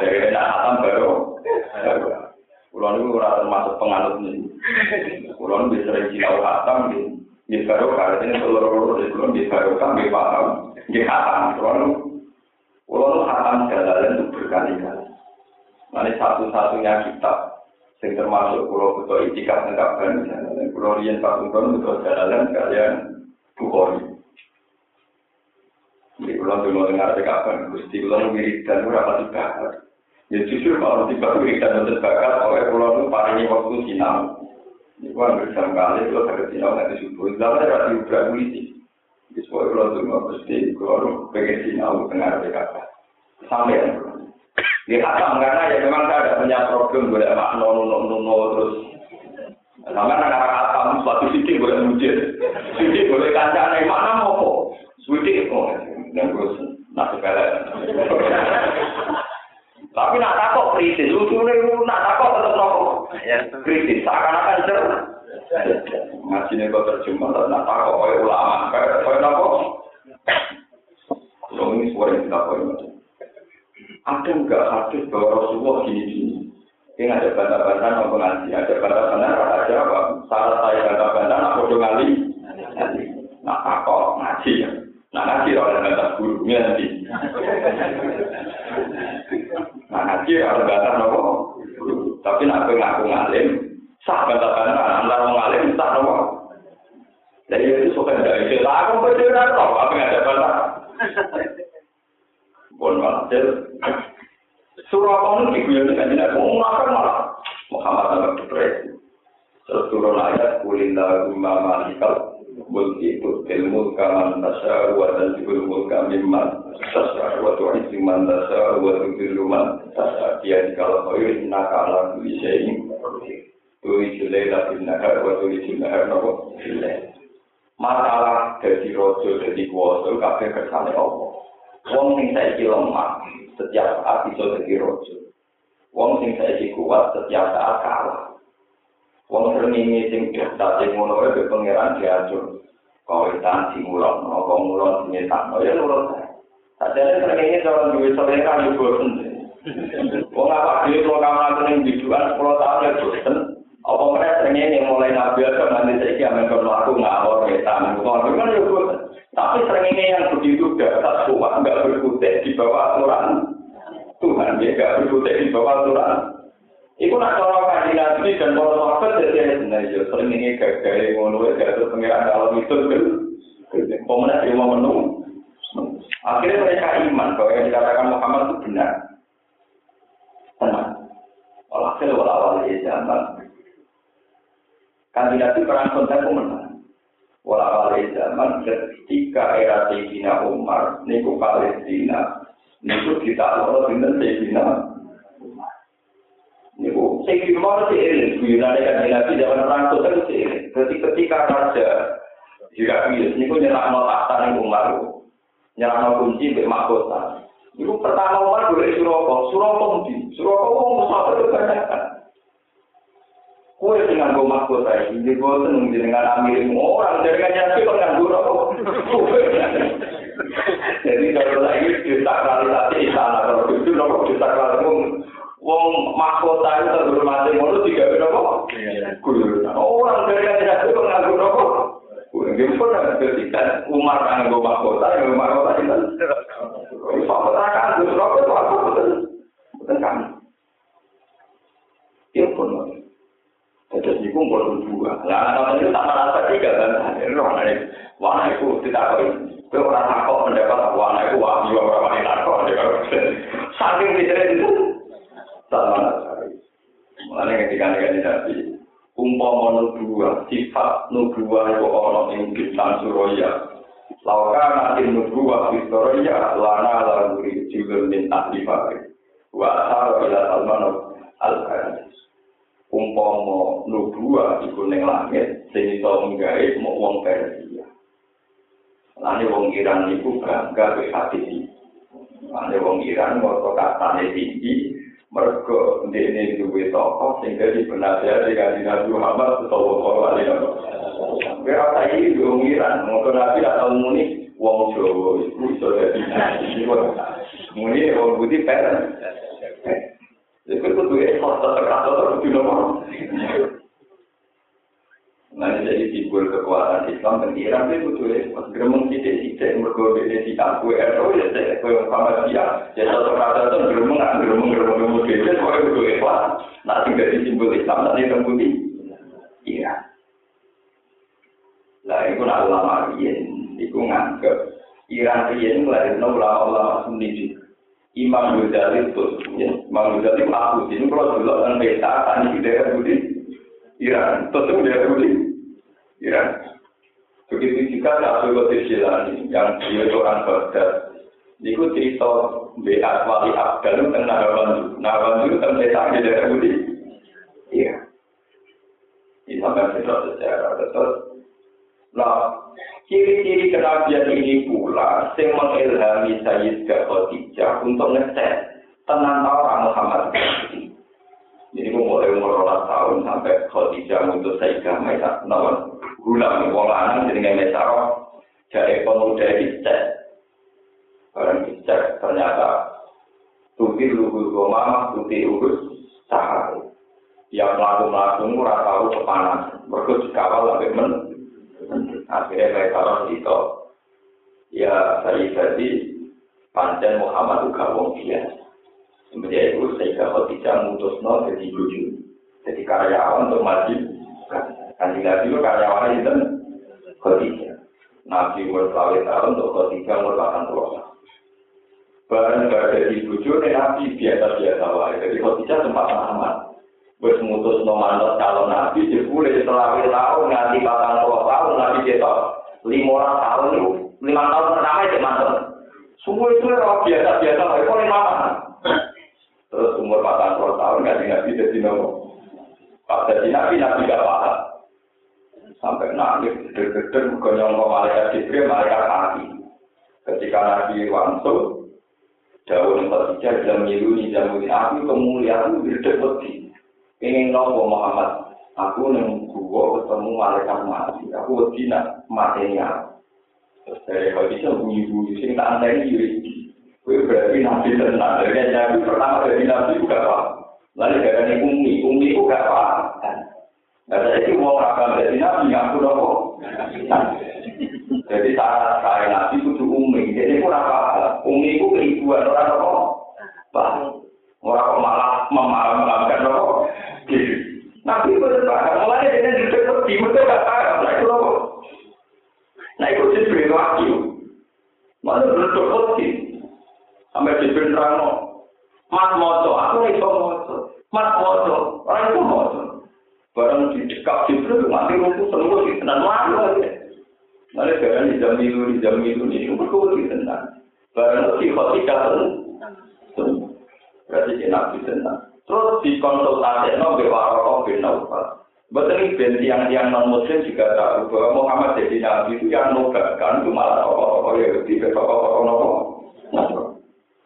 Dari nak hatam baru. Kulon itu ora termasuk penganut ini. Kulon bisa sering hatam di di baru kali ini seluruh kulon di baru kan di paham di hatam. Kulon kulon hatam jalan itu berkali-kali. Nanti satu-satunya kitab yang termasuk pulau betul itikaf negapkan dan pulau rian satu tahun betul jalan kalian bukhori di pulau dulu dengar kapan gusti pulau mirip dan berapa tiga Ya justru kalau tiba tiba dan bakat oleh pulau itu paling waktu sinau. Ini kan bersama kali kalau sakit sinau nanti subuh. Lalu ada di ubah polisi. Di sebuah pulau itu mau pasti kalau pengen sinau tengah PKK. Sampai yang Dia hatam karena ya memang saya ada punya problem boleh makno nuno nuno terus sama anak anak hatam suatu sidik boleh mujir, sidik boleh kancane mana mau kok, sidik oh dan terus nasib Tapi nak takut kritis, lucu nih, nak takut tetap rokok. Kritis, seakan-akan cer. Ngaji nih kok terjemah, nak takut oleh ulama. Kayak apa? Kalau ini suara yang tidak boleh Ada enggak hadis bahwa Rasulullah gini-gini? Ini ada bantah-bantah mau ngaji, ada bantah-bantah ada apa? Salah saya bantah-bantah, nak bodoh ngali. Nak takut ngaji ya. Nah ngaji orang bantah gurunya nanti. Nah ngaji harus bantah nopo. Tapi nak ngaku ngalim, sah bantah-bantah. Antara ngalim, sah nopo. Jadi itu suka tidak istilah. Aku nopo, apa yang ada bantah. Bon walhasil. Surah kamu dibuat dengan jenak oh, mengumumkan malah. Muhammad Abad Depresi terus turun ayat kulin lagu mama nikal bukti bukti mulka man nasyaru wa dan jibul mulka mimman sasyaru wa tuhan jiman nasyaru wa tuhan jiman sasyaru dia dikala kau yuk naka alam tulisya ini tuhi jilela bin nahar wa tuhi jilnahar nama jilela masalah dari rojo dari kuasa kabeh kersane Allah. Wong sing saiki lemah, setiap saat bisa jadi rojo. Wong sing saiki kuat, setiap saat kalah. Wong sering sing daftar sing ngono wae be pangeran diatur. Kawitan sing mulon, kok mulon sing tak ya nurut. Sadene ini cara duwe selera yo bosen. Wong apa dhewe kok kamar ning biduan 10 tahun ya bosen. Apa sering ini mulai nabi atau nanti saiki amen kalau aku ngawur wetan. Kok kan yo seringnya yang begitu dasar kuat, nggak berkutik di bawah aturan Tuhan, ya nggak berkutik di bawah aturan. Iku nak cara kaji nabi dan para sahabat jadi sebenarnya ya sering ini gagal ngono ya gak pengiran kalau itu kan. Pemenang dia mau menung. Akhirnya mereka iman bahwa yang dikatakan Muhammad itu benar. Tenang. Walhasil walawal ya zaman. Kandidat itu perang konten pemenang. Wala wali zaman ketika era Sayyidina Umar, niku Palestina, niku kita loro dengan Sayyidina Niku Sayyidina Umar si eling, guyonane kan Nabi zaman perang itu si eling. Jadi ketika raja pilih, niku nyerang tahta ning Umar, nyerang kunci mbek mahkota. Niku pertama Umar boleh Suroko, Suroko mudi, Suroko wong musafir kebanyakan. Kue dengan gue mahkota ini, jadi gue seneng dengan amirim orang dari ngaji kok nganggur apa? Jadi kalau lagi disakralisasi istana kalau itu nopo disakralisasi wong mahkota itu terhormati mulu tiga nopo. Orang dari ngaji kok nganggur? Gue pun ada ketika Umar nganggo mahkota, yang mahkota itu. Mahkota kan, gue nopo itu apa betul? Betul kan? Iya pun. Jadi itu boleh dua. Nah, kalau itu tak merasa tiga kan? Roh warna itu tidak orang takut mendapat warna itu wah juga orang wanita takut. Saking tidak itu, tak merasa. Mulanya ketika negatif nabi, umpama nubuah, sifat nubuah itu orang yang bintang suraya. Lauka nanti nubuah Victoria, lana lalu juga minta dipakai. Wa asal ila salman al-Qadis. Umpama nubuah iku ning langit sing iso nggawe mok wong Persia. Lane wong Iran iku bangga be hati. Lane wong Iran ngono katane tinggi mergo ndene duwe toko sing dadi penasihat di kanjeng Muhammad sallallahu alaihi wasallam. Kira tadi wong Iran ngono nabi tak tau muni wong Jawa iku iso dadi nabi. Muni wong budi per. Itu ekor atau nomor. Nah, jadi simbol kekuatan Islam dan Iran itu kudu ekor. Geremeng sidik-sidik mergobek di ya saya kue sama dia. Ya satu kata itu geremeng, geremeng, geremeng, geremeng, geremeng, kue kudu ekor. Nah, tinggal di simbol Islam nanti terbukti. Iya. Lah, itu nak ulama Iran, itu nganggep Iran Iran melahirkan ulama-ulama Sunni juga. Imam Ghazali itu, ya. Imam Ghazali aku ini kalau dulu kan peta tani di daerah Budi, Iran, tentu daerah Budi, Iran. Begitu juga Nabi Qadir Jilani yang dia orang Baghdad, Niku cerita BA wali Abdal tentang Nahawan Nahawan itu tentang desa di daerah Budi. Iya. Ini sampai cerita sejarah. Terus, nah, ciri-ciri kenabian ini pula yang mengilhami Sayyid Khadijah untuk ngecek tenang orang Muhammad. Jadi mulai umur tahun sampai Khadijah untuk Sayyidah Maisa, nawan gulam, wong lanang jadi Maisa, jadi pemuda dicek Barang dicek ternyata tuti lugu goma, tuti urus sahari. Yang melaku-melaku murah tahu kepanasan. Mereka dikawal sampai men. Akhirnya mereka harus itu. Ya saya jadi pancen Muhammad juga wong biasa. Sebenarnya itu saya kalau tidak mutus no jadi lucu. Jadi karyawan untuk maju. Kan Nabi itu karyawan itu Khadijah. Nabi umur tahun untuk Khadijah umur 80 Barang gak ada di bujo, nabi biasa-biasa wae. Jadi Khadijah sempat aman. Wes mutus nomor calon nabi, boleh setelah tahun nanti patang puluh tahun nabi kita lima tahun itu lima tahun pertama itu mantan. Semua itu orang biasa-biasa wae. Kok lima? Terus umur patang puluh tahun nanti nabi jadi nomor. Pas jadi nabi nabi gak paham. Sampai nangis, gede-gede, bukan nyongkok malaikat Jibril, malaikat mati. Ketika nabi langsung, Daun yang jam jam ini aku kemuliaan berdepeti. Ingin nopo Muhammad. Aku neng gua ketemu malaikat mati. Aku wedi nak matinya. Terus dari kau bisa bunyi sing tak aneh ini Kue berarti nabi tenang. Dari nabi pertama dari nabi juga pak. Lalu dari umi, umi itu gak pak. Nah saya itu mau akan dari nabi aku nopo. Jadi saat saya nabi itu umi. Jadi aku apa? Umi itu keibuan orang apa? Bah, orang Nabi itu berbahaya. Mulai dengan duduk di betul gak paham. Nah itu apa? Nah itu jibril wakil. Mana duduk lagi. Sampai jibril terang Mas moco, aku itu moco. Mas moco, orang itu moco. Barang di dekat jibril, mati rumput semua di tenan malu aja. Nanti jangan di jam itu, di jam itu, ini berkuat di tenang. Barang si khotika Berarti nabi tenang. Terus dikonsultasi no bewaroko bin Naufal. Betul ben tiang-tiang non muslim juga tahu bahwa Muhammad jadi nabi itu yang nobatkan itu malah tokoh-tokoh Yahudi tokoh-tokoh nopo.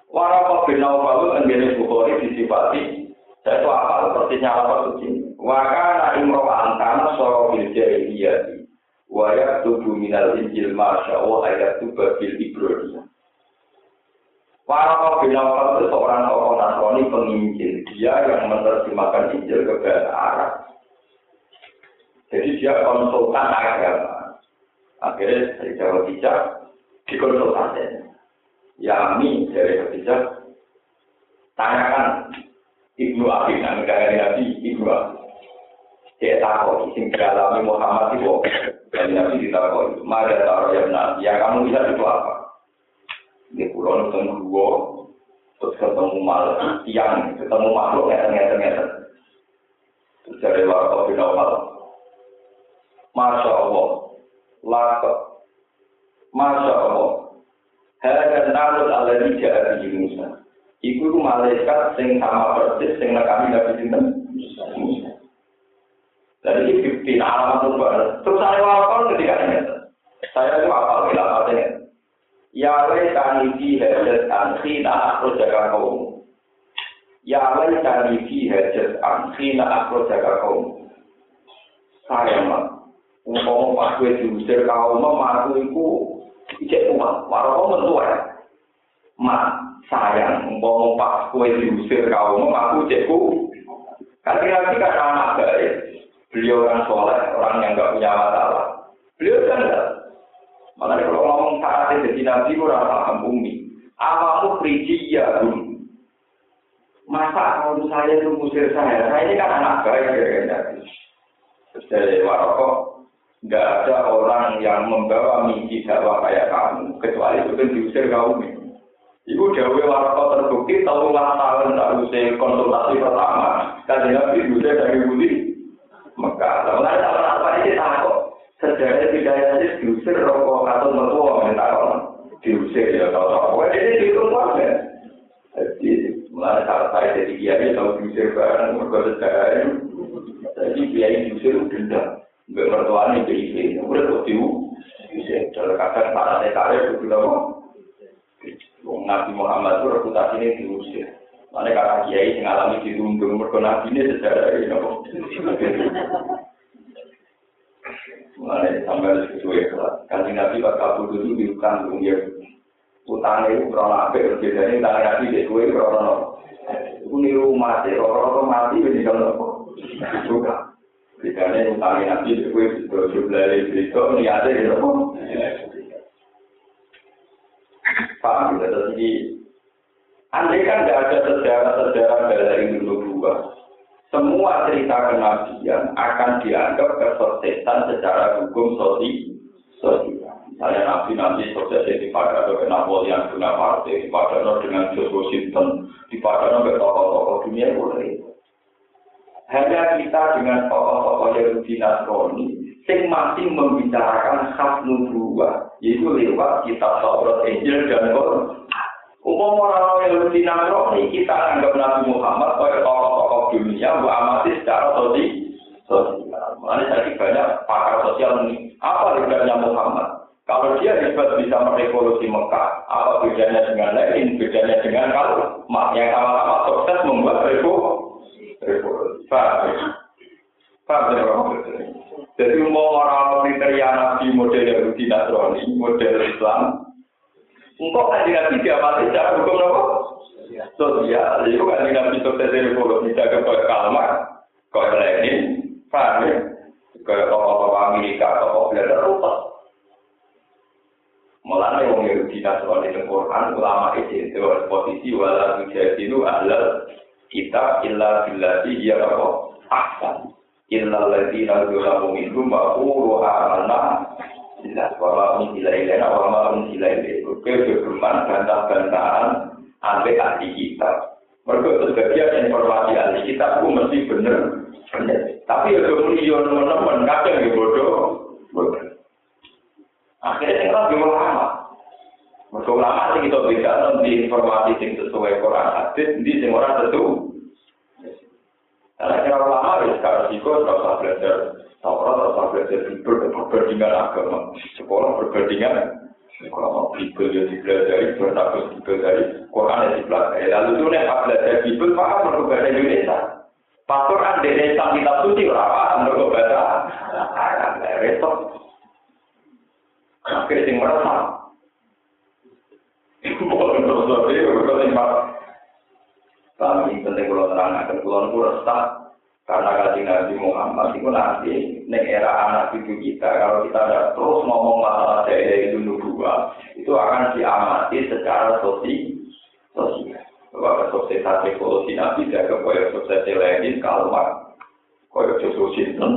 Waroko bin Naufal itu menjadi bukhori disifati. Saya itu apa? Seperti nyala suci. Wakana imro antana soro bil jahiliyati. Wayak tubuh minal injil masya Allah ayat tubuh bil ibrodiyah. Para bin itu seorang tokoh Nasrani penginjil. Dia yang menerjemahkan Injil ke bahasa Arab. Jadi dia konsultan agama. Akhirnya dari Jawa Bijak dikonsultasi. Ya ini dari Jawa tanyakan Ibnu Abi, nama dari Nabi Ibnu Abi. Dia tahu, sing dialami Muhammad itu, dan Nabi ditakoi, Mada taruh yang Nabi, ya kamu bisa itu apa? Di pulau nonton dua, terus ketemu mal tiang, ketemu makhluk ngeten ngeten ngeten. Terus dari warga bin Awal, Masya Allah, laka, Masya Allah, Hada nalut ala dijak di Musa. Iku itu malaikat sing sama persis sing nekami Nabi Sinten Musa. Dan ini bukti alamat itu Terus saya wafal ketika ini. Saya itu wafal, bila katanya. Ya laitani fi hajat an khina akhrajaka kaum. Ya laitani fi hajat an khina akhrajaka kaum. Saya mah umpama pas kowe diusir kaum mah iku ijek uang, waroh mentua. Ma, sayang, umpama pas kowe diusir kaum aku ijekku. Kan lagi kan anak baik. Beliau orang soleh, orang yang nggak punya masalah. Beliau kan enggak. Makanya kalau ngomong saat jadi nabi, kurang paham bumi. Awamu ya bumi. Masa kalau saya itu musir saya? Saya ini kan anak baik ya nabi. Terus dari Waroko, nggak ada orang yang membawa mimpi dakwah kayak kamu, kecuali itu kan diusir kaum. Ibu Dewi Waroko terbukti tahu tahun tak usir konsultasi pertama. Dan Nabi diusir dari Budi Mekah. Lalu ada sejarah tidak ada diusir rokok atau mertua mental diusir ya kalau tau. Kok ini di rumah ya. Jadi mulai saat saya jadi dia dia tahu diusir barang mereka sejarah jadi dia yang diusir denda. Nggak mertua ini jadi ini udah tuh tiu diusir kalau kata para tetare itu kita Nabi Muhammad itu reputasi ini diusir. Mana kakak kiai mengalami dirundung, mereka nabi ini sejarah ini. Mana sampai sesuai kelas. Kali nabi butuh itu diukan dunia. Utangnya itu berapa apa, bedanya utang nabi di kue berapa Itu niru mati, orang-orang mati ini kalau Juga. Bedanya utangnya nabi di kue itu jumlah niatnya gitu. Paham ya, jadi andai kan tidak ada sejarah-sejarah dari dulu dua, semua cerita kenabian akan dianggap kesuksesan secara hukum sosial. Misalnya nabi-nabi sukses di Padano ke Napoleon guna partai, di Padano dengan George Washington, di Padano ke tokoh-tokoh dunia boleh. Hanya kita dengan tokoh-tokoh Yahudi Nasrani sing masih membicarakan khas nubuah, yaitu lewat kitab Taurat, Injil dan Quran. Umum orang yang Yahudi Nasrani kita anggap Nabi Muhammad sebagai tokoh-tokoh dunia, bu amati secara sosial. Mengenai tadi banyak pakar sosial ini. Apa bedanya Muhammad? Kalau dia hebat bisa merevolusi Mekah, apa bedanya dengan lain? Bedanya dengan kalau yang sama-sama sukses membuat revolusi. Paham? Paham ya? Jadi mau orang kriteria nabi model Yahudi Nasrani, model Islam, engkau kan nabi dia mati secara hukum apa? Sosial, itu kan nabi sukses dari pulau tidak ke kalmar, kau Lenin, paham ya? Ke tokoh-tokoh Amerika, tokoh Belanda, rupas. Mulanya yang Yahudi Nasrani di Quran, ulama itu posisi wala tujadilu ahlal kitab illa billati ya apa? Ahsan. Innal ladzina zalamu minhum wa qulu amanna Jelas wa ma unzila ilaina wa ma unzila ilaihi. Oke, firman bantah-bantahan ambek ahli kitab. Mereka sebagian informasi ahli kitab itu mesti bener. Tapi ya kemudian teman-teman kadang ya bodoh. Akhirnya yang lebih ulama. Mereka ulama sih kita beda nanti informasi yang sesuai Quran hadis, di semua orang tentu karena kira lama ya sekarang tidak usah belajar Taurat, usah belajar berbandingan agama. Sekolah berbandingan sekolah mau Bible ya dipelajari, bertakut dipelajari, Quran ya dipelajari. Lalu itu nih pas belajar Bible, paham menurut bahasa Indonesia. Pas Quran di Indonesia kita suci, berapa menurut bahasa Arab, repot. Akhirnya yang merasa. Boleh terus lebih, berkata kami penting kalau terang akan itu resah karena kaji Nabi Muhammad itu nanti neng era anak cucu kita kalau kita ada terus ngomong masalah dari itu nubuah itu akan diamati secara sosial. Sosial bahwa kesuksesan evolusi Nabi jaga kaya sukses lain kalmar kaya Joshua Sinten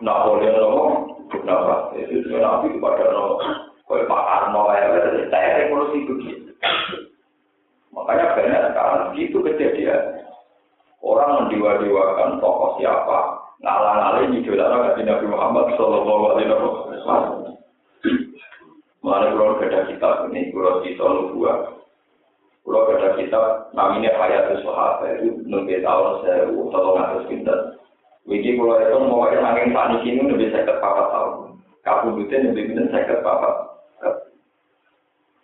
Napoleon Romo kenapa? Itu Nabi kepada Romo kaya Pak Arno ya saya evolusi begitu. Makanya banyak sekarang itu kejadian. Orang mendewa-dewakan tokoh siapa, ngalang-alang idola Nabi Nabi Muhammad Sallallahu Alaihi Wasallam. Mana kalau ada kitab ini, kalau kita nubuah, kalau ada kitab namanya Hayatul Sahabat itu nunggu tahun saya tolong atas kita. Wiji kalau itu mau yang nangin panik ini lebih saya papa tahun. Kabudutnya lebih minta saya papa.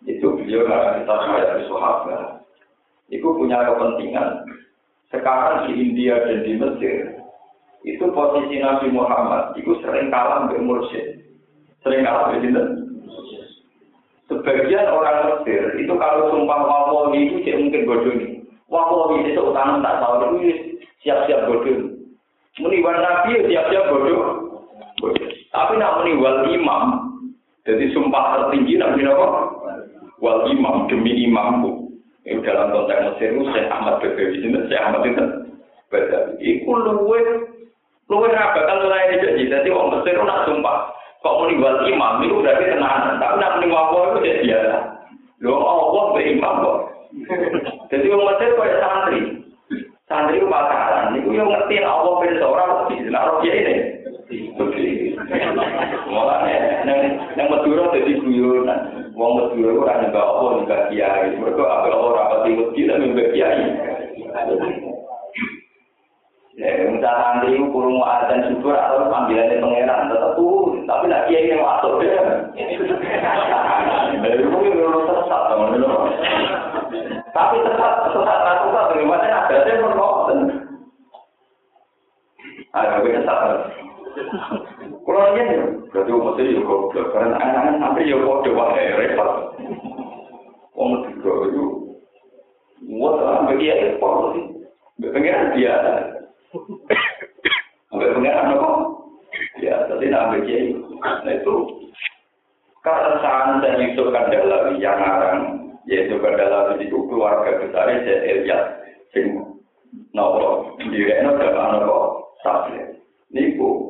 Itu beliau karena kita Hayatul Sahabat. itu punya kepentingan. Sekarang di India dan di Mesir, itu posisi Nabi Muhammad itu sering kalah dengan mursyid. Sering kalah dengan Sebagian orang Mesir itu kalau sumpah wawawi itu tidak mungkin bodoh ini. Wawawi itu utama tak tahu itu siap-siap bodoh. Meniwan Nabi siap-siap bodoh. bodoh. Tapi nak meniwal imam, jadi sumpah tertinggi Nabi Nabi wal imam demi imamku. Ini dalam konteks Mesir itu Syekh Ahmad Bedawi itu Syekh Ahmad itu Bedawi. Iku luwe luwe raga kan mulai jadi jadi orang Mesir nak sumpah kok meninggal imam itu berarti tenanan tapi nak meninggal apa itu jadi biasa. Lo Allah be imam kok. Jadi orang Mesir kayak santri. Santri itu pacaran. Itu yang ngerti Allah ben seorang lebih. Nah roh ini. Mulanya, yang Madura jadi guyonan. Wong Madura ora nyembah apa nyembah kiai. Mergo apa ora pati wedi lan nyembah kiai. Itu kurung dan syukur atau panggilannya pangeran tetap tuh, tapi kiai yang masuk ya. Dari itu yang sesat teman Tapi tetap sesat sesat bagaimana ada yang berkomen. Ada yang sesat. Kalau ini, berarti umat itu goblok. Karena anak-anak sampai ya kode wae repot. Wong tiga itu, wah, bagi ya repot. Pengiran biasa. Sampai pengiran apa? Ya, tadi nak kiai. Nah itu keresahan dan Yusuf yang ngarang yaitu Kandalawi itu keluarga besar saya Elias sing nopo direno dalam nopo sabda. Niku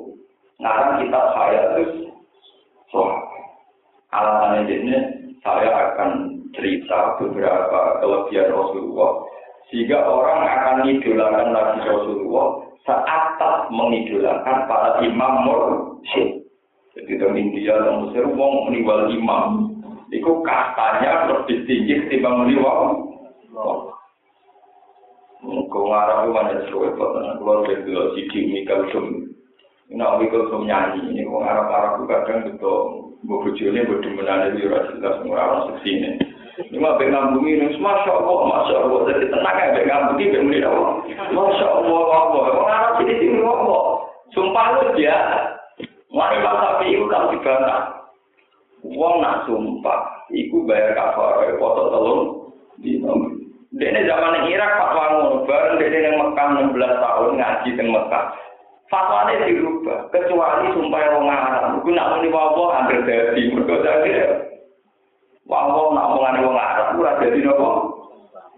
ngarang kitab saya terus so alasan ini saya akan cerita beberapa kelebihan Rasulullah sehingga orang akan mengidolakan Nabi Rasulullah saat mengidolakan para imam mursyid. Jadi di India dan Mesir, wong meninggal imam, itu kastanya lebih tinggi ketimbang meninggal. Kau ngarang itu mana sesuai keluar dari dulu sidi Mikal Sum. Ini Mikal Sum nyanyi, ini ngarang-ngarang juga kan betul. Gue bujurnya berdemenan di Rasulullah ngarang seksi ini. Ini mah pengen bumi ini, masya Allah, masya Allah. Jadi tenang ya, pengen bumi, pengen Allah. Masya Allah, Allah. Orang Arab ini sini Allah. Sumpah lu dia. Mari masa itu kalau dibantah. Uang nak sumpah, iku bayar kafar, foto telur di Dene zaman Irak fatwa ngono, bareng dene yang Mekah 16 tahun ngaji teng Mekah. fatwa ini dirubah kecuali sumpah yang mengarang aku nak muni wawo hampir jadi mereka jadi wawo nak mengani wong arang aku rasa jadi nopo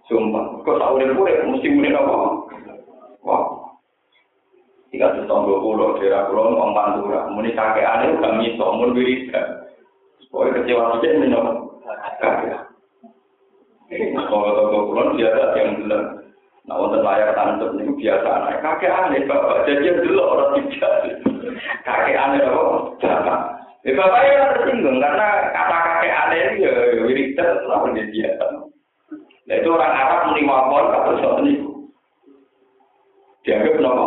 sumpah. Kok tahu dia pure mesti muni nopo wah jika tuh tombol pulau daerah pulau nopo pantura. Muni kakek ane udah miso mun wirida Pokoknya kecewa aja ini nopo kakek. Kalau tombol pulau dia yang bilang Nah, untuk layar tancap itu biasa anak. Kakek aneh, bapak jajan dulu orang tidak. Kakek aneh apa? Jangan. Ya bapaknya kan tersinggung karena kata kakek aneh ini ya wiridan lah biasa. Nah itu orang Arab menerima pon atau sesuatu ini. Dianggap nopo.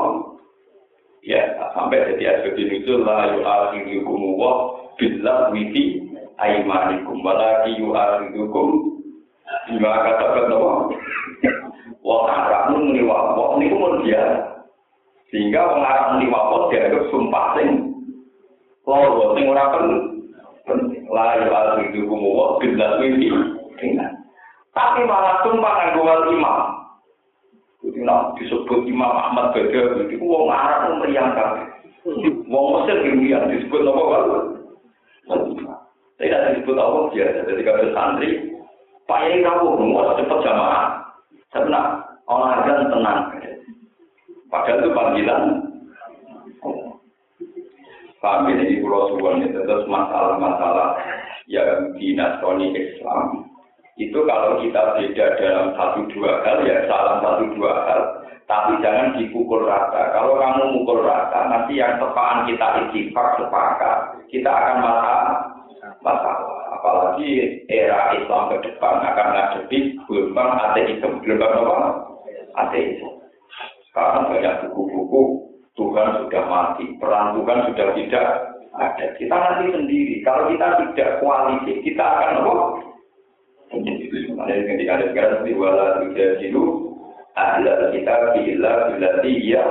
Ya sampai jadi asbab itu lah yu'akhirukum wa billah wifi aimanikum walaki yu'akhirukum bima katakan nopo. Wong Arab menerima pon ini pun biasa. Sehingga orang Arab menerima pon dianggap sumpah sing loro sing ora penting la hidup wa bila wingi tapi malah tumpah kanggo wal imam Jadi nak disebut Imam Ahmad Badawi itu wong Arab meriang kabeh. Wong Mesir yang disebut apa wal? Tidak disebut apa biasa. Jadi kalau santri, Pak kamu mau cepat jamaah. Karena olahraga tenang. Padahal itu panggilan. Paham ini pulau suwon itu terus masalah-masalah yang di nasrani Islam. Itu kalau kita beda dalam satu dua hal ya salah satu dua hal. Tapi jangan dipukul rata. Kalau kamu mukul rata nanti yang tepaan kita itifak sepakat kita akan masalah. Masalah apalagi era Islam ke depan akan ngadepi gelombang ateisme gelombang apa ateisme sekarang banyak buku-buku Tuhan sudah mati, perang Tuhan sudah tidak ada. Kita nanti sendiri. Kalau kita tidak koalisi, kita akan apa? Ada ketika ada sekarang di wala tiga jiru, ada kita bila bila dia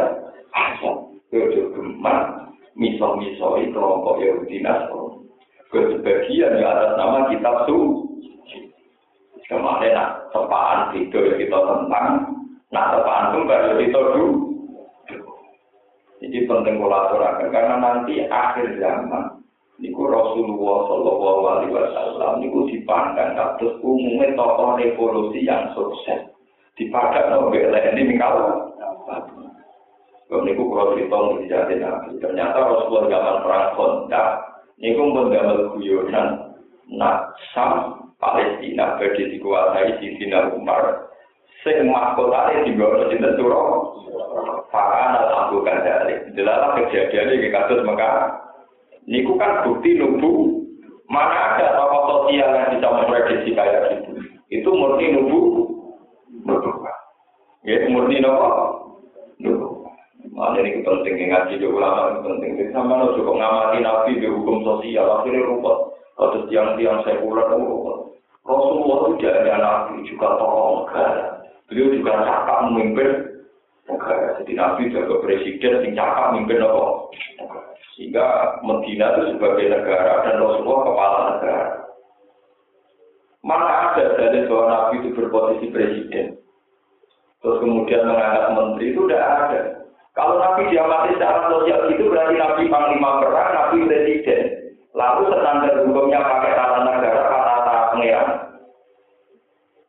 asal gemar, misal-misal kelompok Yahudi Nasrani. Kesebagian di atas nama kitab su. Kemarin nak tepaan itu kita tentang, nak tepaan pun baru kita dulu. Jadi penting kolaborasi karena nanti akhir zaman niku Rasulullah Shallallahu Alaihi Wasallam niku dipandang kados umumnya tokoh revolusi yang sukses dipandang oleh ini mingkal. Niku kalau cerita menjadi nabi ternyata Rasulullah zaman perang kontak niku menggambar guyonan nak sam Palestina berdiri dikuasai di Sina Umar sing mahkotane dibawa cinta surah Fakan al Abu Kadali. Jelas kejadian ini kasus maka niku kan bukti nubu mana ada tokoh sosial yang bisa memprediksi kayak gitu. Itu murni nubu nubu. Ya murni nopo nubu. Mana ini penting ngaji di ulama itu penting. Jadi sama lo cukup ngamati nabi di hukum sosial akhirnya rumput. Atau tiang-tiang sekuler itu rumput. Rasulullah tidak hanya nabi juga tokoh negara. Beliau juga cakap memimpin negara. Jadi nabi juga presiden yang cakap memimpin apa? Sehingga Medina itu sebagai negara dan Rasulullah kepala negara. Mana ada dari bahwa nabi itu berposisi presiden? Terus kemudian mengangkat menteri itu tidak ada. Kalau Nabi diamati secara sosial itu berarti Nabi Panglima Perang, Nabi Presiden. Lalu standar hukumnya pakai tata negara, kata pengeran.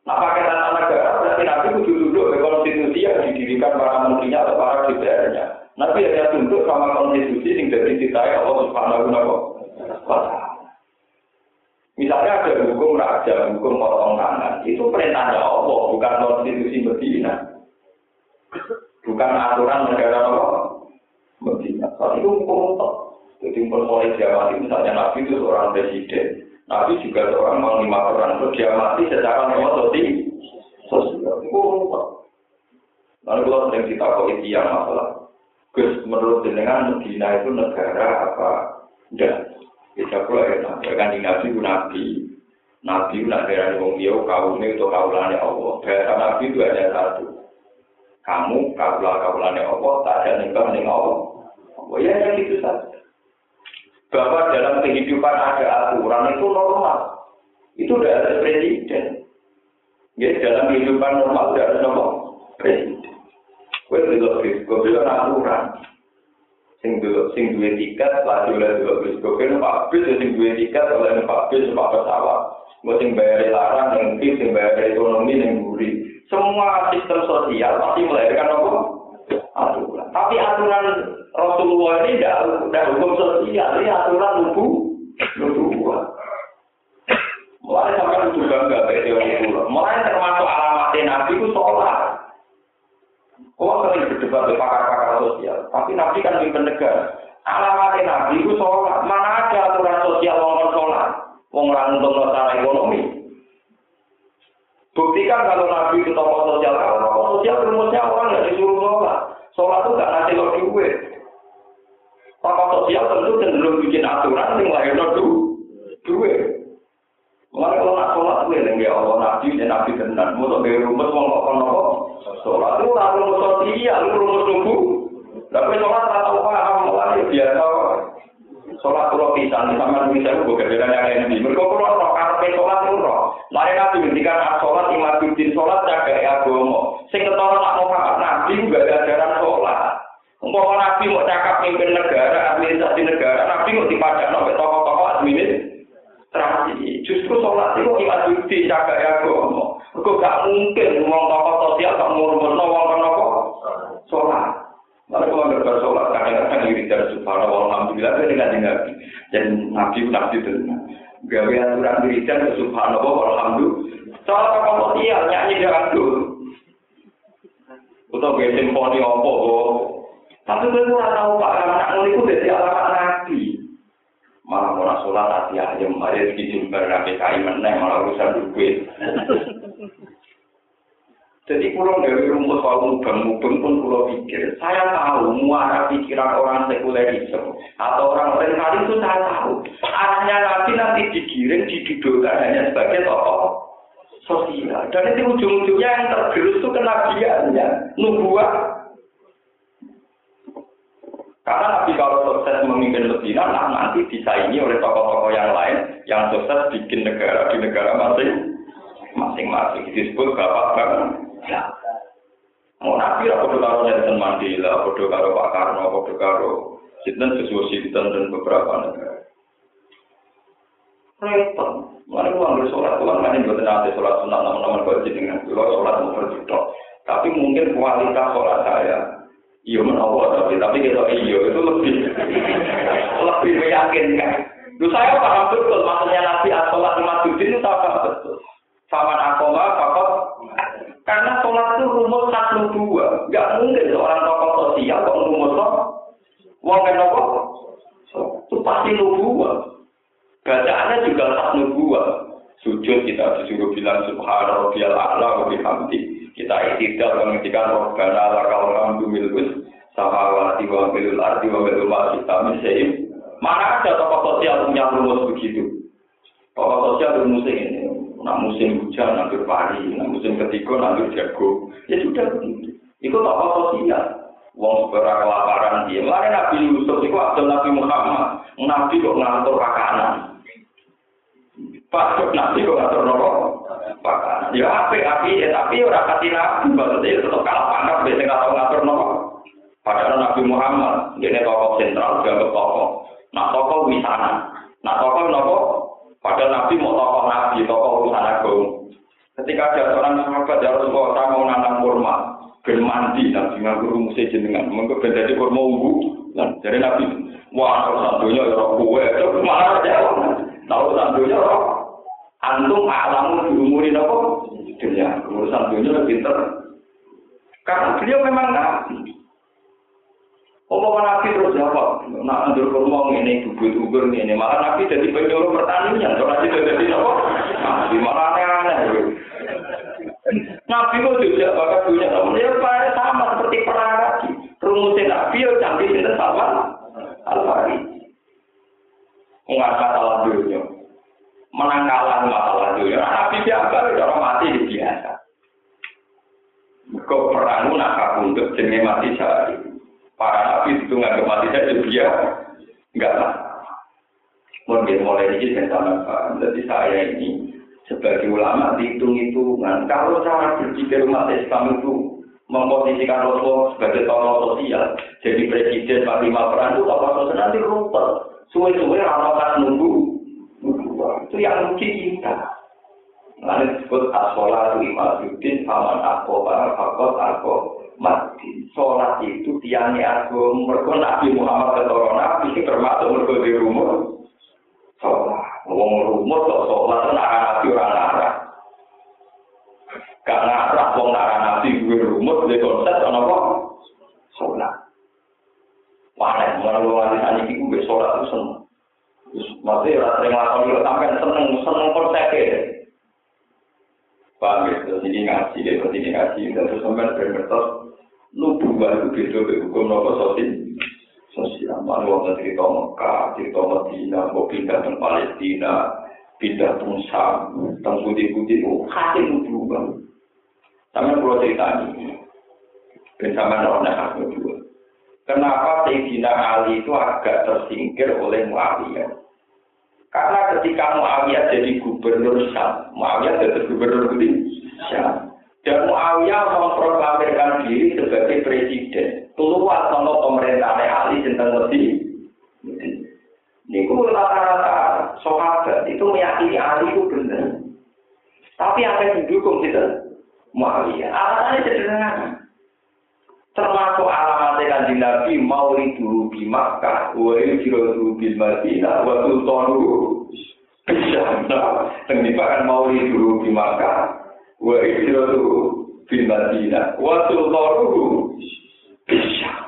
Nah pakai tata negara berarti Nabi kudu duduk ke konstitusi yang didirikan para menterinya atau para DPR-nya. Nabi hanya tunduk sama konstitusi yang dari ditai Allah Subhanahu wa Misalnya ada hukum raja, hukum potong tangan, itu perintahnya Allah, bukan konstitusi Medina. Bukan aturan negara apa? Medina. Saat itu hukum Jadi mulai dia misalnya Nabi itu seorang presiden. Nabi juga seorang panglima perang. Terus dia mati secara normal sosial. Hukum Lalu kalau sering kita kok yang masalah. Gus, menurut jenengan Medina itu negara apa? Enggak. Bisa pula ya, kan Nabi itu Nabi. Nabi itu nak dari wong dia kaumnya itu kaulannya Allah. Bahasa Nabi itu hanya satu kamu kaulah kaulane Allah tak ada nikah nih Allah. Oh ya yang itu saja. Bahwa dalam kehidupan ada aturan itu normal. Itu tidak ada presiden. Ya dalam kehidupan normal tidak ada normal presiden. Kue belok bisko belok aturan. Sing dulu sing dua tiket lagi oleh dua bisko kue numpak bis sing dua tiket oleh numpak bis numpak pesawat. Gue sing bayar larang yang sing bayar ekonomi yang. Semua sistem sosial pasti melahirkan apa? Aturan. Tapi aturan Rasulullah ini tidak hukum sosial, ini aturan nubu, nubuah. Mulai sampai nubu bangga teori itu. Mulai termasuk alamat Nabi itu sholat. Kau sering berdebat dengan pakar-pakar sosial, tapi Nabi kan mimpin negara. Alamat Nabi itu sholat. Mana ada aturan sosial orang sholat? Wong orang untuk ekonomi. Buktikan kalau Nabi itu tokoh sosial, kalau tokoh sosial rumusnya orang nggak disuruh sholat. Sholat itu nggak ngasih lo duit. Tokoh sosial tentu cenderung bikin aturan yang lahir lo duit. Mulai kalau nak sholat gue nih ya Allah Nabi dan Nabi tenan, mau dari rumus mau kok kono Sholat itu lah rumus sosial, rumus tubuh. Tapi sholat tak tahu paham, mulai biasa. Sholat pulau pisan, sama bisa gue kerjaan yang ini. Mereka pulau roh, karena sholat roh. Mari nabi ngendikan sholat imaduddin sholat jaga agama. Sing ketara nak Muhammad nabi juga ada ajaran sholat. Umpama nabi mau cakap mimpin negara, administrasi negara, nabi mau dipadak sampai tokoh-tokoh administrasi. Justru sholat itu imaduddin jaga agama. Kok gak mungkin ngomong tokoh sosial gak ngurus wong kenapa sholat. Lalu kalau nggak sholat, kadang-kadang diri dari subhanallah, alhamdulillah, saya dengan nabi. Dan nabi nabi itu gawe aturan wiridan ke subhanallah alhamdulillah. Soal tokoh sosial nyanyi dengan dulu atau gawe simponi apa tapi gue kurang tahu pak. Anak ngono itu dari alamat nabi. Malah mau sholat hati ayam mari rezeki jumbar nabi kai meneng malah urusan duit Jadi pulau dari rumput soal mubang-mubang pun pulau pikir. Saya tahu muara pikiran orang sekulerisme atau orang orientalis itu saya tahu. Arahnya nanti nanti digiring, didudukkan hanya sebagai tokoh sosial. Dan itu ujung-ujungnya yang tergerus itu kenabiannya, nubuah. Karena Nabi kalau sukses memimpin Medina, nah nanti disaingi oleh tokoh-tokoh yang lain yang sukses bikin negara di negara masing masing-masing disebut bapak bapak Mau nabi lah bodoh karo Nelson Mandela, bodoh karo Pak Karno, bodoh karo Sinten sesuai Sinten dan beberapa negara. Repot. Gua ambil sholat, gua mana buat nanti sholat sunat nama-nama wajib dengan gua sholat mau berjuta. Tapi mungkin kualitas sholat saya, iya menawar tapi tapi kita iya itu lebih lebih meyakinkan. Lu saya paham betul maksudnya Nabi sholat Madudin itu paham betul. Faman akoma fakot karena sholat itu rumus satu dua. Gak mungkin seorang tokoh sosial kok rumus kok. Wong kan apa? Itu pasti dua. Bacaannya juga satu dua. Sujud kita disuruh bilang subhana rabbiyal a'la wa bihamdi. Kita iktidal menghentikan robbana lakal hamdu milkus samawati wa milul ardi wa milul ma kita min Mana ada tokoh sosial punya rumus begitu? Tokoh sosial rumusnya ini, nak musim hujan nanti pari, nak musim ketiga nanti jago. Ya sudah begitu. Itu tokoh sosial. Wong sepera kelaparan dia. Mari Nabi Yusuf itu Abdul Nabi Muhammad. Nabi kok ngatur makanan. Pak Nabi kok ngatur nopo? Makanan. Ya api api ya tapi orang kasih Nabi. Maksudnya tetap kalah pangkat. Biasanya nggak tahu ngatur nopo. Padahal Nabi Muhammad, ini tokoh sentral, dia tokoh. Nah tokoh wisana. Nah tokoh nopo. Padahal Nabi mau tokoh Nabi, tokoh urusan agung. Ketika ada seorang sahabat ya Rasulullah, saya mau nanam kurma, ben mandi Nabi nganggur rumusnya jenengan, mengko ben dadi kurma ungu. Dan dari Nabi, wah kalau santunya ya roh kue, itu malah jawab. Tahu santunya roh, antum alamu diumurin apa? Dunia, urusan dunia lebih pinter. Karena beliau memang nabi. Umpama Nabi terus jawab, nak andur kurma ini bubut ubur ini, malah Nabi jadi penyuruh pertanian, kalau Nabi jadi apa? Nabi malah aneh-aneh. Nabi itu juga bakal punya teman, ya sama seperti perang lagi. Rumusnya Nabi ya canggih itu sama Al-Fari. Mengasah salah dunia, menang kalah masalah dunia. Nabi biasa, orang mati di biasa. Kau perang nak kabundut jenis mati sehari. Para nabi itu nggak mati saja dia nggak lah. Mungkin mulai ini saya tambahkan, jadi saya ini sebagai ulama dihitung-hitungan. Kalau cara berpikir umat Islam itu memposisikan Rasulullah sebagai tokoh sosial, jadi presiden panglima perang itu tokoh sosial nanti rumput. Suwe-suwe ramalan nunggu, itu yang mungkin kita. Lalu disebut asola lima sudin, aman aku, fakot aku, mati. Sholat itu tiangnya agung. Mereka Nabi Muhammad ketoro Nabi termasuk mereka di rumah. Sholat. Ngomong rumah kok sholat itu Nabi orang nara. Gak nara wong nara Nabi gue rumah di konsep apa kok? Sholat. Wah, lu ngasih tanya itu gue sholat itu seneng. Maksudnya sering lakon sampai seneng seneng konsepnya. Paham ya? Terus ini ngaji, terus ini ngaji, terus sampai bermertos nubuah itu beda be hukum nopo sosial sosial mana waktu cerita Mekah cerita Medina mau pindah ke Palestina pindah ke Sam tentang putih-putih itu hati nubuah sama pulau cerita ini bersama orang nubuah kenapa Sayyidina Ali itu agak tersingkir oleh Muawiyah? Karena ketika Muawiyah jadi gubernur Syam Muawiyah jadi gubernur Syam Dan Muawiyah memproklamirkan diri sebagai presiden. Keluar sama pemerintah Ali tentang Medi. Ini rata-rata sahabat itu meyakini Ali itu benar. Tapi apa yang didukung kita? Muawiyah. Alasannya sederhana. Termasuk alamatnya kanjeng Nabi Mauridu di Makkah, wa yujrodu bil Madinah, wa sultanu bisa. Nah, kan Mauridu di Makkah, wa hijratu fil Madinah wa sultanuhu bisa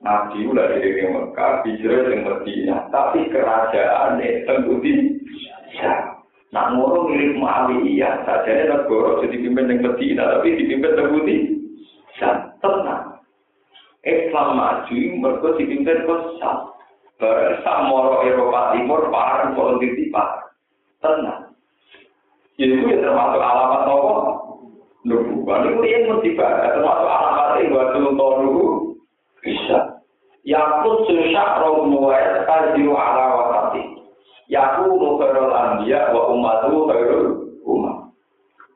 Nabi udah dari Mekah, hijrah di Madinah, tapi kerajaan tentu bisa. Nak milik Muawiyah, saja negara jadi pimpin di Madinah, tapi dipimpin terbukti bisa. Tenang. Islam maju, mereka dipimpin kesal. Bersama Eropa Timur, parah politik parah. Tenang. Itu ya termasuk alamat apa? Nubuah. Ini yang mesti termasuk alamat yang buat tolu bisa. Yakut susah roh muwayat kajiru ala wakati. Yaku mukhairul anbiya wa umatu khairul umat.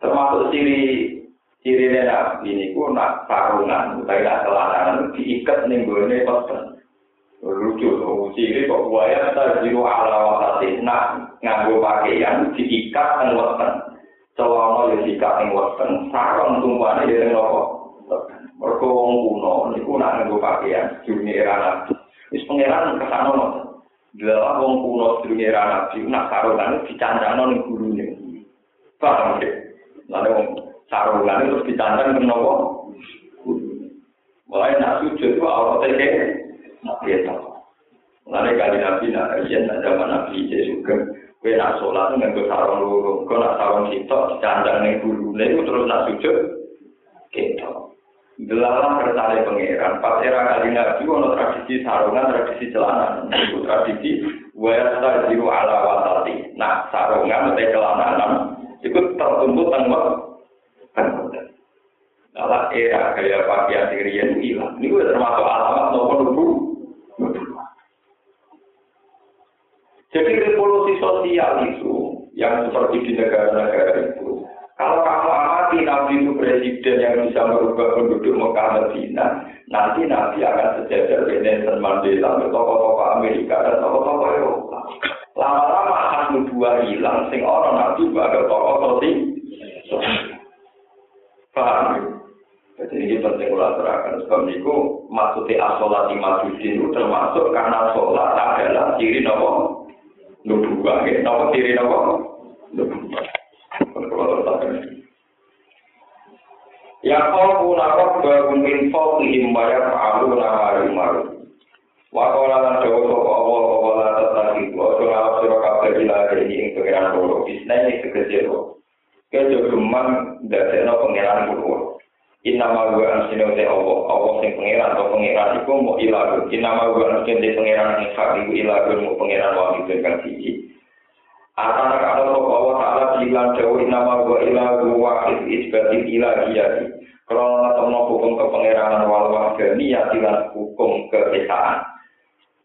Termasuk ciri ciri nabi ini ku nak sarungan, kayak celana diikat nih gue nih Lucu, ciri kok buaya terjiru ala wakati. Nah, nganggo pakaian diikat dan weten. Celana diikat ning weten, sarung tumpane ya ning nopo. Mergo wong kuno niku nak nganggo pakaian dunia era nabi. Wis pangeran kesana no. Dalam wong kuno dunia era nabi nak sarungan dicancano ning gurune. Paham ya? Lalu wong sarungan terus dicancang ning nopo? Mulai nak sujud itu Allah teke, nak dia tahu. Lalu kali nabi nak iya nak zaman nabi juga Kue nak sholat nganggo sarung loro, kau nak sarung sitok dicandang ning guru, itu terus nak sujud, gitu. Delalah kersane pangeran. Pas era kali nabi ono tradisi sarungan, tradisi celana. Itu tradisi wayasta jiru ala watati. Nah, sarungan atau celana itu tertuntut tengok. Dalam era gaya pakaian dirian hilang. Ini termasuk alamat nopo nubu. Jadi revolusi sosial itu yang seperti di negara-negara itu kalau kamu amati Nabi itu presiden yang bisa merubah penduduk Mekah Medina, nanti Nabi akan sejajar dengan Nelson Mandela, tokoh-tokoh Amerika dan tokoh-tokoh Eropa. Lama-lama akan dua hilang, sing orang Nabi sebagai tokoh sosial. Paham? Jadi ini penting ulah terangkan. Sebab itu maksudnya asolat imajudin itu termasuk karena sholat adalah ciri nopo nubuah. Nopo ciri nopo nubuah. Ya kau pun apa baru info kihim bayar palu nama maru. Wakola lan jawa sapa Allah apa la tetati wa ora sira kabeh ila ini pengiran loro ro. Kejo geman dadekno pengiran kulo. Inama wa ansine te Allah, Allah sing pengiran atau pengiran iku mau ilaku. Inama wa ansine pengiran ing hak iku ilaku mau pengiran wa kang siji. Atana kalau sapa Allah taala bilang jauh nama wa ilahu wahid isbati ilahiyati. Kalau ngetemu hukum kepengeranan wal wahdani ya tilan hukum keesaan.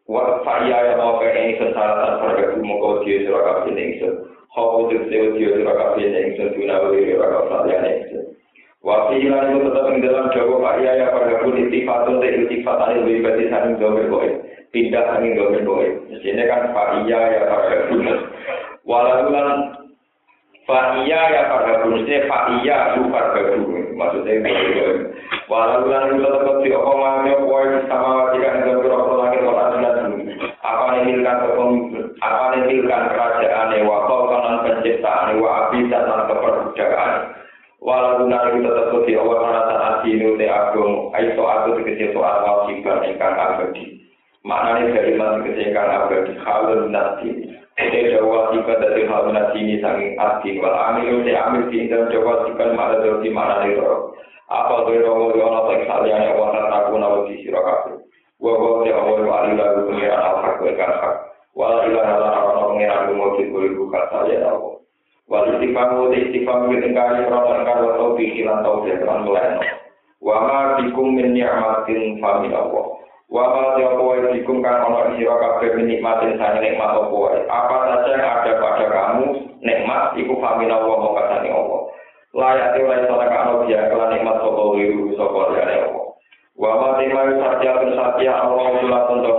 Wa fa'ya ya mau ke ini sesaratan pada muka dia surah kabin ingsun. Kau tuh sewa dia surah kabin ingsun tuna wiri surah kabin ingsun. Wa fi'lan itu tetap ing dalam jawa fa'ya ya pada pun istifatun te istifat anil wibati saning domer boy. Pindah saning domer boy. Sini kan fa'ya ya pada pun Walaupun Fa'iyya ya farhabu, maksudnya fa'iyya itu farhabu, maksudnya itu. Walaupun itu tetap di apa mamanya poin sama wajikan yang berapa langit orang sudah Apa nimilkan apa nimilkan kerajaan wa kanan penciptaan wa abisa dan keperbudakan. Walaupun itu tetap di apa karena saat ini te agung, aiso aku tegesi soal wajiban ingkang abadi. Maknanya dari masih kesehkan abadi, halun nasi. Ini jawa tiba dari hal ini sangi arti wal amil si amil si dan jawa tiba mana dari mana itu apa tuh romo di orang tak salian yang wanita aku nawa di sirakafu wa di awal wa alila gu pengiran al hak wa kan hak wal ilah ala orang pengiran gu mau dikuli buka salian aku wal istiqam wa istiqam wa tingkari orang engkar wa tau pikiran tau jatuhan meleno wa ma bikum min ni'matin famin Allah Wa ma tiapa wae dikum kang ana sira kabeh nikmatin sang nikmat apa wae. Apa saja yang ada pada kamu nikmat iku famina wa mongko kasane Allah. Layak te wae sana kano dia kala nikmat sapa wiru sapa liyane Allah. Wa ma tema satya pun satya Allah kula tondo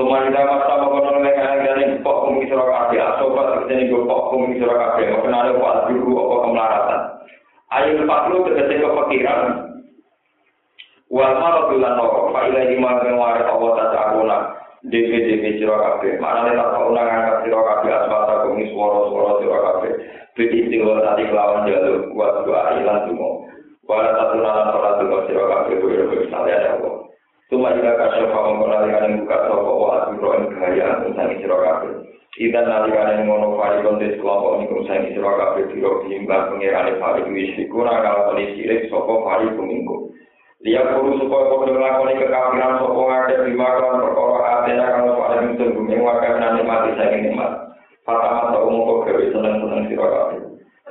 Semua kita masa mengenal mereka yang pok kumi sira kabeh asobat ini go pok kumi sira kabeh kenal apa dulu apa kemelaratan. Ayo faklu tegese kepikiran. Wal malu bilan noro, fa ila lima ngewari Allah aguna, DP DP siro kafe, mana nih tak tahu nangan siro kafe asmata kumi suara suara siro kafe, bidi tinggal tadi kelawan jalur, buat dua ilan tumo, wala satu nalan sholat tumo siro kafe, gue udah misalnya ada Allah. Cuma jika kasih kamu mengalihkan yang buka sopo wa asmiro gaya tentang siro kafe. Idan nalikan yang ngono fari kontes kelompok ini kumsang siro kafe, biro diimbang pengirani fari kuisi, kurang kalau kondisi sopo fari kuminggu. Dia perlu supaya kau melakukan kekafiran sopo ada di makan perkara atena kalau pada musim bumi warga nanti mati saya nikmat. Pertama tahu mau kau gawe seneng seneng sirakabe.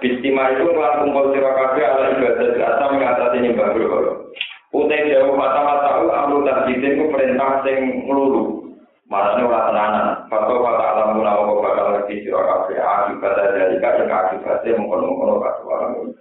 Bistima itu telah kumpul sirakabe ala ibadah asa mengatasi nyembah berkoro. Utai jauh fatwa tahu amru tasjidin ku perintah sing melulu, Marane ora tenanan. Fatwa fata alamu nawa bakal ngerti sira kabeh akibat dari kaya akibatnya mengkono-mengkono kasuwaran.